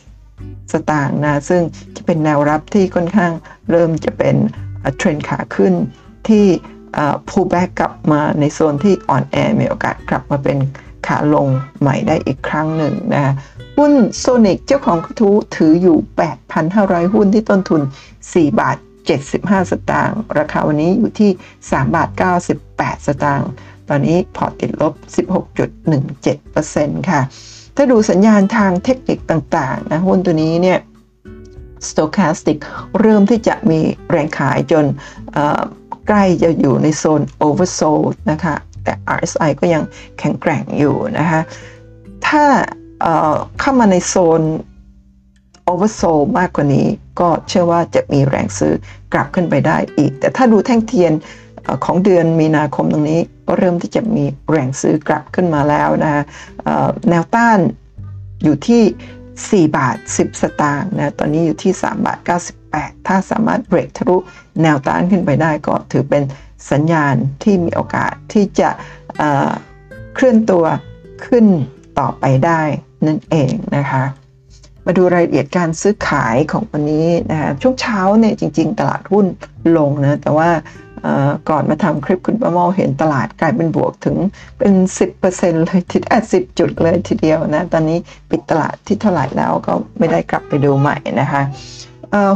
84 สตางค์นะ ซึ่งจะเป็นแนวรับที่ค่อนข้างเริ่มจะเป็น เทรนขาขึ้นที่พูแบ็กกลับมาในโซนที่อ่อนแอมีโอกาสกลับมาเป็นขาลงใหม่ได้อีกครั้งหนึ่งนะหุ้นโซนิกเจ้าของกระทู้ถืออยู่ 8,500 หุ้นที่ต้นทุน 4 บาท 75 สตางค์ราคาวันนี้อยู่ที่ 3 บาท 98 สตางค์ตอนนี้พอติดลบ 16.17%ค่ะ ถ้าดูสัญญาณทางเทคนิคต่างๆนะหุ้นตัวนี้เนี่ย Stochastic เริ่มที่จะมีแรงขายจนใกล้จะอยู่ในโซน oversold นะคะ แต่ RSI ก็ยังแข็งแกร่งอยู่นะคะ ถ้าเข้ามาในโซน oversold มากกว่านี้ ก็เชื่อว่าจะมีแรงซื้อกลับขึ้นไปได้อีก แต่ถ้าดูแท่งเทียนของเดือนมีนาคมตรงนี้ก็เริ่มที่จะมีแรงซื้อกลับขึ้นมาแล้วนะแนวต้านอยู่ที่ 4 บาท 10 สตางค์นะ ตอนนี้อยู่ที่ 3 บาท 98 ถ้าสามารถเบรกทะลุแนวต้านขึ้นไปได้ก็ถือเป็นสัญญาณที่มีโอกาสที่จะเคลื่อนตัวขึ้นต่อไปได้นั่นเองนะคะ มาดูรายละเอียดการซื้อขายของวันนี้นะคะช่วงเช้าเนี่ยจริง ๆ ตลาดหุ้นลงนะ แต่ว่า ก่อนมาทำคลิปคุณประมอเห็นตลาดกลายเป็นบวกถึงเป็น 10%เลยทีแอดสิจุดเลยทีเดียวนะ ตอนนี้ปิดตลาดที่เท่าไหร่แล้วก็ไม่ได้กลับไปดูใหม่นะคะ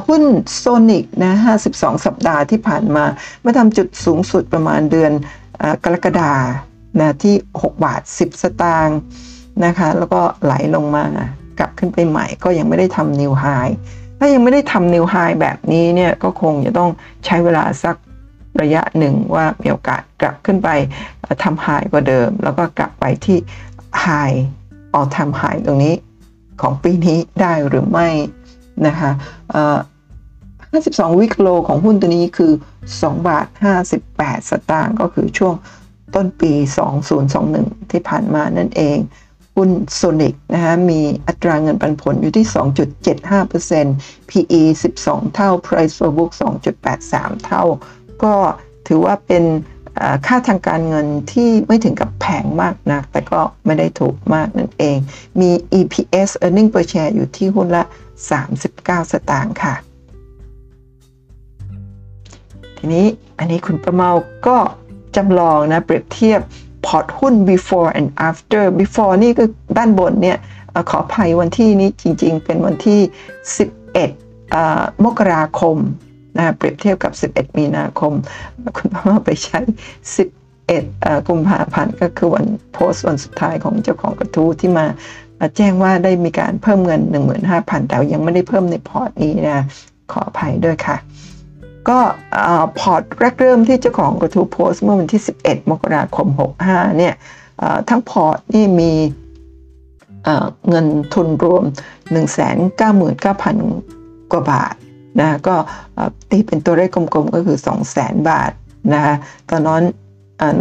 หุ้นโซนิกนะ 52 สัปดาห์ที่ผ่านมา มาทำจุดสูงสุดประมาณเดือนกรกฎานะที่ 6 บาท 10 สตางค์นะคะ แล้วก็ไหลลงมากลับขึ้นไปใหม่ก็ยังไม่ได้ทำนิวไฮถ้ายังไม่ได้ทำนิวไฮแบบนี้เนี่ยก็คงจะต้องใช้เวลาสัก ระยะหนึ่งว่ามีโอกาสกลับขึ้นไปทำไฮกว่าเดิม แล้วก็กลับไปที่ไฮออทำไฮตรงนี้ของปีนี้ได้หรือไม่นะคะ52 วิกโลของหุ้นตัวนี้คือ 2 บาท 58 สตางค์ก็คือช่วงต้นปี 2021 ที่ผ่านมานั่นเอง หุ้นโซนิกนะคะมีอัตราเงินปันผลอยู่ที่ 2.75% PE 12 เท่า Price for book 2.83 เท่า ก็ถือว่าเป็นค่าทางการเงินที่ไม่ถึงกับแพงมากนัก แต่ก็ไม่ได้ถูกมากนั่นเอง มี EPS earning per share อยู่ที่หุ้นละ 39 สตางค์ค่ะ ทีนี้อันนี้คุณประเมาก็จำลองนะเปรียบเทียบพอร์ตหุ้น before and after before นี่ก็ด้านบนเนี่ยขออภัยวันที่นี้จริงๆ เป็นวันที่ 11มกราคม นะเปรียบเทียบกับ 11 มีนาคม คุณพ่อไปใช้ 11กุมภาพันธ์ก็คือวันโพสต์วันสุดท้ายของเจ้าของกระทู้ที่มาแจ้งว่าได้มีการเพิ่มเงิน 15,000 แต่ยังไม่ได้เพิ่มในพอร์ตนี้นะขออภัยด้วยค่ะ ก็พอร์ตแรกเริ่มที่เจ้าของกระทู้โพสต์เมื่อวันที่ 11 มกราคม 65 เนี่ยทั้งพอร์ตนี่มีเงินทุนรวม 199,000 กว่าบาท นะก็ตีเป็นตัวเลขกลมๆ ก็คือ 200,000บาทนะคะตอนนั้น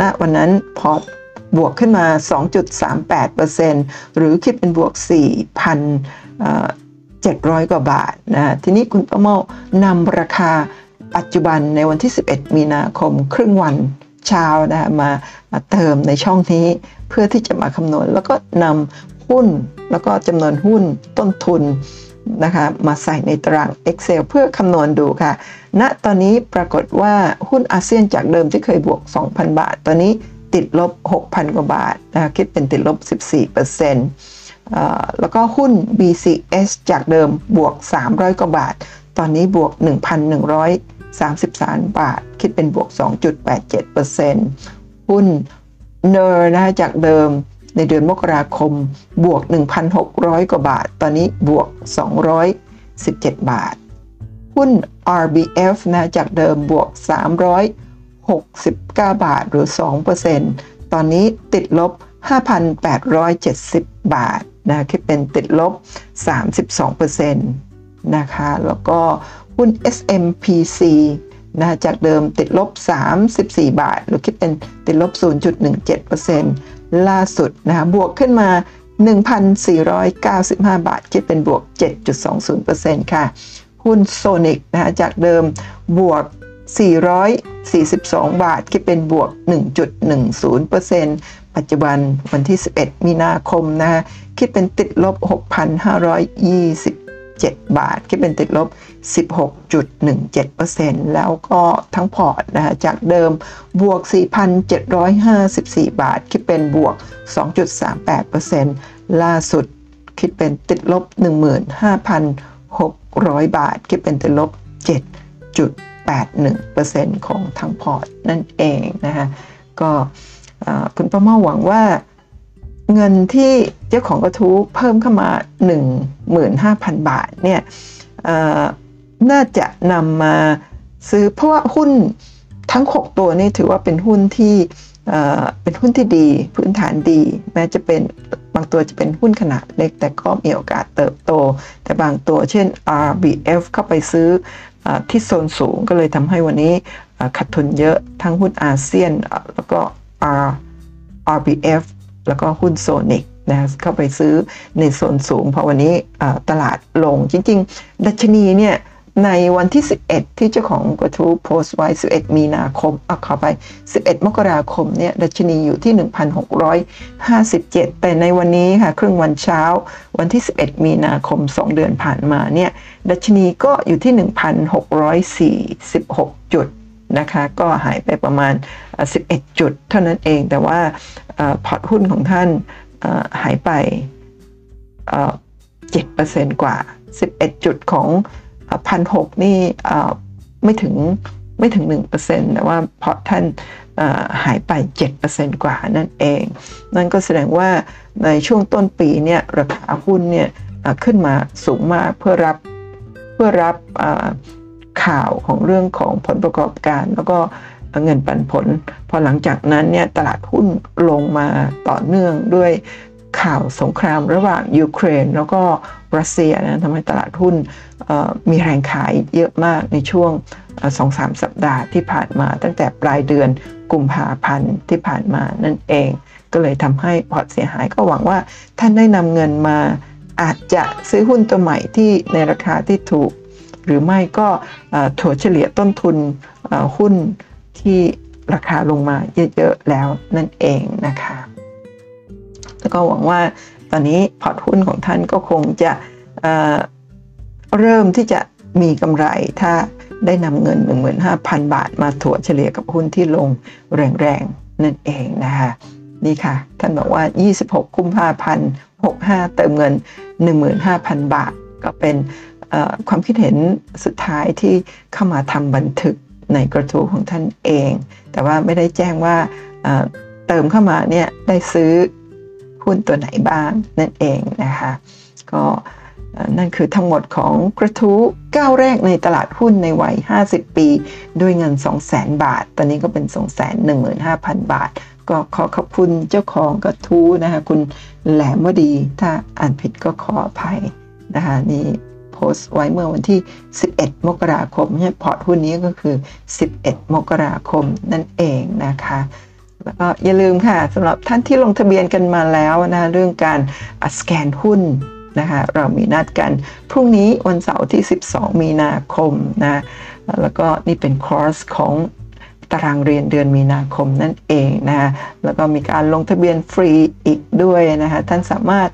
ณวันนั้นพอบวกขึ้นมา 2.38%หรือคิดเป็นบวก 4,700 กว่าบาทนะทีนี้คุณประเมานำราคาปัจจุบันในวันที่ 11 มีนาคมครึ่งวันเช้านะมาเติมในช่องนี้เพื่อที่จะมาคำนวณ แล้วก็นำหุ้นแล้วก็จำนวนหุ้นต้นทุน นะคะมาใส่ในตาราง Excel เพื่อคำนวณดูค่ะ ณตอนนี้ปรากฏว่าหุ้นอาเซียนจากเดิมที่เคยบวก 2,000 บาท ตอนนี้ติดลบ 6,000 กว่าบาทนะคิดเป็นติดลบ 14%แล้วก็หุ้น BCS จากเดิมบวก 300 กว่าบาท ตอนนี้บวก 1,133 บาท คิดเป็นบวก 2.87%หุ้นเนอร์นะจากเดิม ในเดือนมกราคมบวก 1,600 กว่าบาท ตอนนี้บวก 217 บาท หุ้น RBF นะจากเดิมบวก 369 บาทหรือ 2%ตอนนี้ติดลบ 5,870 บาทนะคิดเป็นติดลบ 32%นะคะ แล้วก็หุ้น SMPC นะจากเดิมติดลบ 34 บาท หรือคิดเป็นติดลบ 0.17%ล่าสุดนะคะบวกขึ้นมา 1,495 บาท คิดเป็นบวก 7.20%ค่ะ หุ้นโซนิกนะจากเดิมบวก 442 บาท คิดเป็นบวก 1.10%ปัจจุบันวันที่ 11 มีนาคมนะคิดเป็นติดลบ 6,520 7 บาท คิดเป็นติดลบ 16.17%แล้วก็ทั้งพอร์ตนะคะจากเดิมบวก 4,754 บาท คิดเป็นบวก 2.38%ล่าสุดคิดเป็นติดลบ 15,600 บาท คิดเป็นติดลบ 7.81%ของทั้งพอร์ตนั่นเองนะคะก็คุณประมาหวังว่า เงินที่เจ้าของกระทู้เพิ่มเข้ามา 15,000 บาทเนี่ยน่าจะนำมาซื้อเพราะว่าหุ้นทั้ง 6 ตัวนี่ถือว่าเป็นหุ้นที่เป็นหุ้นที่ดีพื้นฐานดี แม้จะเป็นบางตัวจะเป็นหุ้นขนาดเล็ก แต่ก็มีโอกาสเติบโต แต่บางตัวเช่น RBF เข้าไปซื้อที่โซนสูงก็เลยทำให้วันนี้ขาดทุนเยอะทั้งหุ้นอาเซียนแล้วก็ R RBF แล้วก็หุ้นโซนิกนะเข้าไปซื้อในโซนสูง เพราะวันนี้ตลาดลงจริง ๆ ดัชนีเนี่ยในวันที่ 11 ที่เจ้าของกระทู้โพสต์ไว้ 11 มีนาคมเอาเข้าไป 11 มกราคมเนี่ยดัชนีอยู่ที่ 1,657 แต่ในวันนี้ค่ะ ครึ่งวันเช้า วันที่ 11 มีนาคม 2 เดือนผ่านมาเนี่ยดัชนีก็อยู่ที่ 1,646 จุด นะคะ ก็หายไปประมาณ 11 จุด เท่านั้นเอง แต่ว่าพอร์ตหุ้นของท่านหายไป7%กว่า 11 จุดของพันหกนี่ไม่ถึงไม่ถึง 1%แต่ว่าพอร์ตท่านหายไป 7%กว่านั่นเอง นั่นก็แสดงว่าในช่วงต้นปีเนี่ยราคาหุ้นเนี่ยขึ้นมาสูงมากเพื่อรับเพื่อรับ ข่าวของเรื่องของผลประกอบการ แล้วก็เงินปันผล พอหลังจากนั้นเนี่ยตลาดหุ้นลงมาต่อเนื่องด้วยข่าวสงครามระหว่างยูเครน แล้วก็รัสเซียนะทำให้ตลาดหุ้นมีแรงขายเยอะมากในช่วงสองสามสัปดาห์ที่ผ่านมา ตั้งแต่ปลายเดือนกุมภาพันธ์ที่ผ่านมานั่นเอง ก็เลยทำให้พอร์ตเสียหายก็หวังว่าท่านได้นำเงินมาอาจจะซื้อหุ้นตัวใหม่ที่ในราคาที่ถูก หรือไม่ก็ถัวเฉลี่ยต้นทุนหุ้นที่ราคาลงมาเยอะๆแล้วนั่นเองนะคะ แล้วก็หวังว่าตอนนี้พอร์ตหุ้นของท่านก็คงจะเริ่มที่จะมีกำไรถ้าได้นำเงิน 15,000 บาท มาถัวเฉลี่ยกับหุ้นที่ลงแรงๆนั่นเองนะคะนี่ค่ะ ท่านบอกว่า 26 กุมภาพันธ์65 เติมเงิน 15,000 บาท ก็เป็น ความคิดเห็นสุดท้ายที่เข้ามาทำบันทึกในกระทู้ของท่านเอง แต่ว่าไม่ได้แจ้งว่าเติมเข้ามาเนี่ยได้ซื้อหุ้นตัวไหนบ้างนั่นเองนะคะก็นั่นคือทั้งหมดของกระทู้ก้าวแรกในตลาดหุ้นในวัย 50 ปี ด้วยเงิน 200,000 บาท ตอนนี้ก็เป็น 215,000 บาท ก็ขอขอบคุณเจ้าของกระทู้นะคะคุณแหลมวดี ถ้าอ่านผิดก็ขออภัยนะคะนี่ พสต์ไว้เมื่อวันที่ 11 มกราคมเนี่ยพอร์ตหุ้นนี้ก็คือ 11 มกราคมนั่นเองนะคะแล้วก็อย่าลืมค่ะสำหรับท่านที่ลงทะเบียนกันมาแล้วนะเรื่องการสแกนหุ้นนะคะเรามีนัดกันพรุ่งนี้วันเสาร์ที่ 12 มีนาคมนะแล้วก็นี่เป็นคอร์สของตารางเรียนเดือนมีนาคมนั่นเองนะแล้วก็มีการลงทะเบียนฟรีอีกด้วยนะคะท่านสามารถ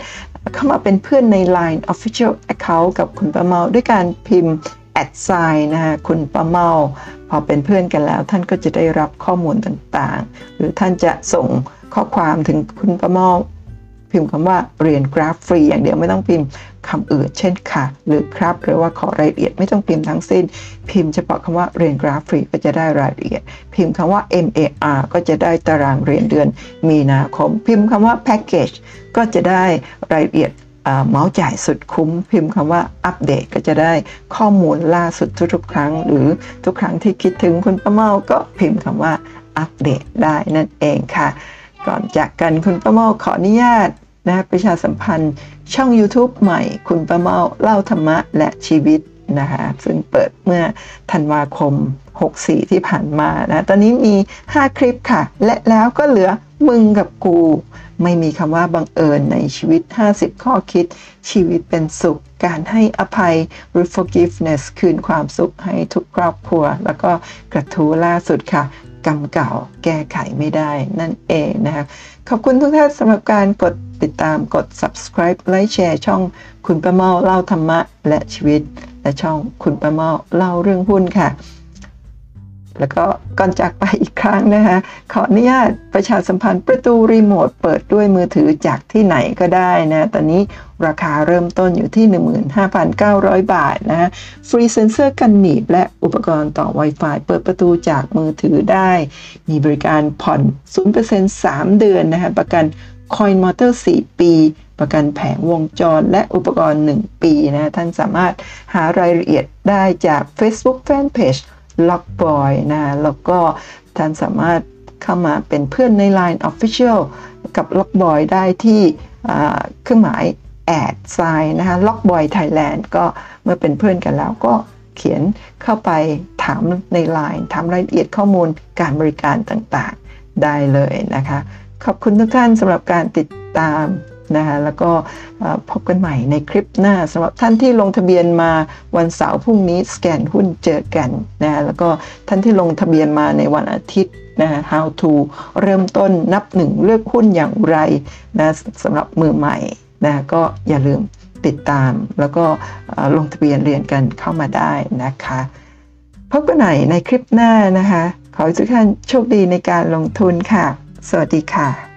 เข้ามาเป็นเพื่อนใน Line Official Account กับคุณประเมาด้วยการพิมพ์ at sign นะคะคุณประเมา พอเป็นเพื่อนกันแล้ว ท่านก็จะได้รับข้อมูลต่างๆ หรือท่านจะส่งข้อความถึงคุณประเมา พิมพ์คำว่าเรียนกราฟฟรีอย่างเดียวไม่ต้องพิมพ์คำอื่น เช่นค่ะ หรือครับ หรือว่าขอรายละเอียดไม่ต้องพิมพ์ทั้งสิ้น พิมพ์เฉพาะคำว่าเรียนกราฟฟรีก็จะได้รายละเอียด พิมพ์คำว่า MAR ก็จะได้ตารางเรียนเดือนมีนาคม พิมพ์คำว่า package ก็จะได้รายละเอียดเมาส์จ่ายสุดคุ้ม พิมพ์คำว่าอัปเดตก็จะได้ข้อมูลล่าสุดทุกๆ ครั้ง หรือทุกครั้งที่คิดถึงคุณป้าเมาก็พิมพ์คำว่าอัปเดตได้นั่นเองค่ะ ก่อนจากกันคุณป้าเมาขออนุญาต นะประชาสัมพันธ์ช่อง YouTube ใหม่คุณป้าเมาเล่าธรรมะและชีวิตนะคะซึ่งเปิดเมื่อธันวาคม 64 ที่ผ่านมานะตอนนี้มี 5 คลิปค่ะ และแล้วก็เหลือมึงกับกู ไม่มีคำว่าบังเอิญในชีวิต 50 ข้อคิด ชีวิตเป็นสุข การให้อภัยหรือ forgiveness คืนความสุขให้ทุกครอบครัว แล้วก็กระทู้ล่าสุดค่ะ กรรมเก่าแก้ไขไม่ได้นั่นเองนะคะขอบคุณทุกท่านสำหรับการกดติดตามกด subscribe ไลค์แชร์ช่องคุณประเมาเล่าธรรมะและชีวิต และช่องคุณประเมาเล่าเรื่องหุ้นค่ะ แล้วก็ก่อนจากไปอีกครั้งนะคะขออนุญาตประชาสัมพันธ์ประตูรีโมทเปิดด้วยมือถือจากที่ไหนก็ได้นะตอนนี้ราคาเริ่มต้นอยู่ที่ 15,900 บาทนะฟรีเซนเซอร์กันหนีบและอุปกรณ์ต่อ Wi-Fi เปิดประตูจากมือถือได้ มีบริการผ่อน 0% 3 เดือนนะคะประกัน Coil Motor 4ปี ประกันแผงวงจรและอุปกรณ์ 1 ปีนะท่านสามารถหารายละเอียดได้จาก Facebook Fanpage Lockboy นะแล้วก็ท่านสามารถเข้ามาเป็นเพื่อนใน Line Official กับ Lockboy ได้ที่เครื่องหมายแอดไซน์นะคะ Lockboy Thailand ก็เมื่อเป็นเพื่อนกันแล้วก็เขียนเข้าไปถามใน Line ถามรายละเอียดข้อมูลการบริการต่างๆ ได้เลยนะคะ ขอบคุณทุกท่านสำหรับการติดตาม นะคะแล้วก็พบกันใหม่ในคลิปหน้าสำหรับท่านที่ลงทะเบียนมาวันเสาร์พรุ่งนี้สแกนหุ้นเจอกันนะแล้วก็ท่านที่ลงทะเบียนมาในวันอาทิตย์นะ how to เริ่มต้นนับหนึ่งเลือกหุ้นอย่างไรนะสำหรับมือใหม่นะก็อย่าลืมติดตาม แล้วก็ลงทะเบียนเรียนกันเข้ามาได้นะคะพบกันใหม่ในคลิปหน้านะคะ ขอให้ทุกท่านโชคดีในการลงทุนค่ะ สวัสดีค่ะ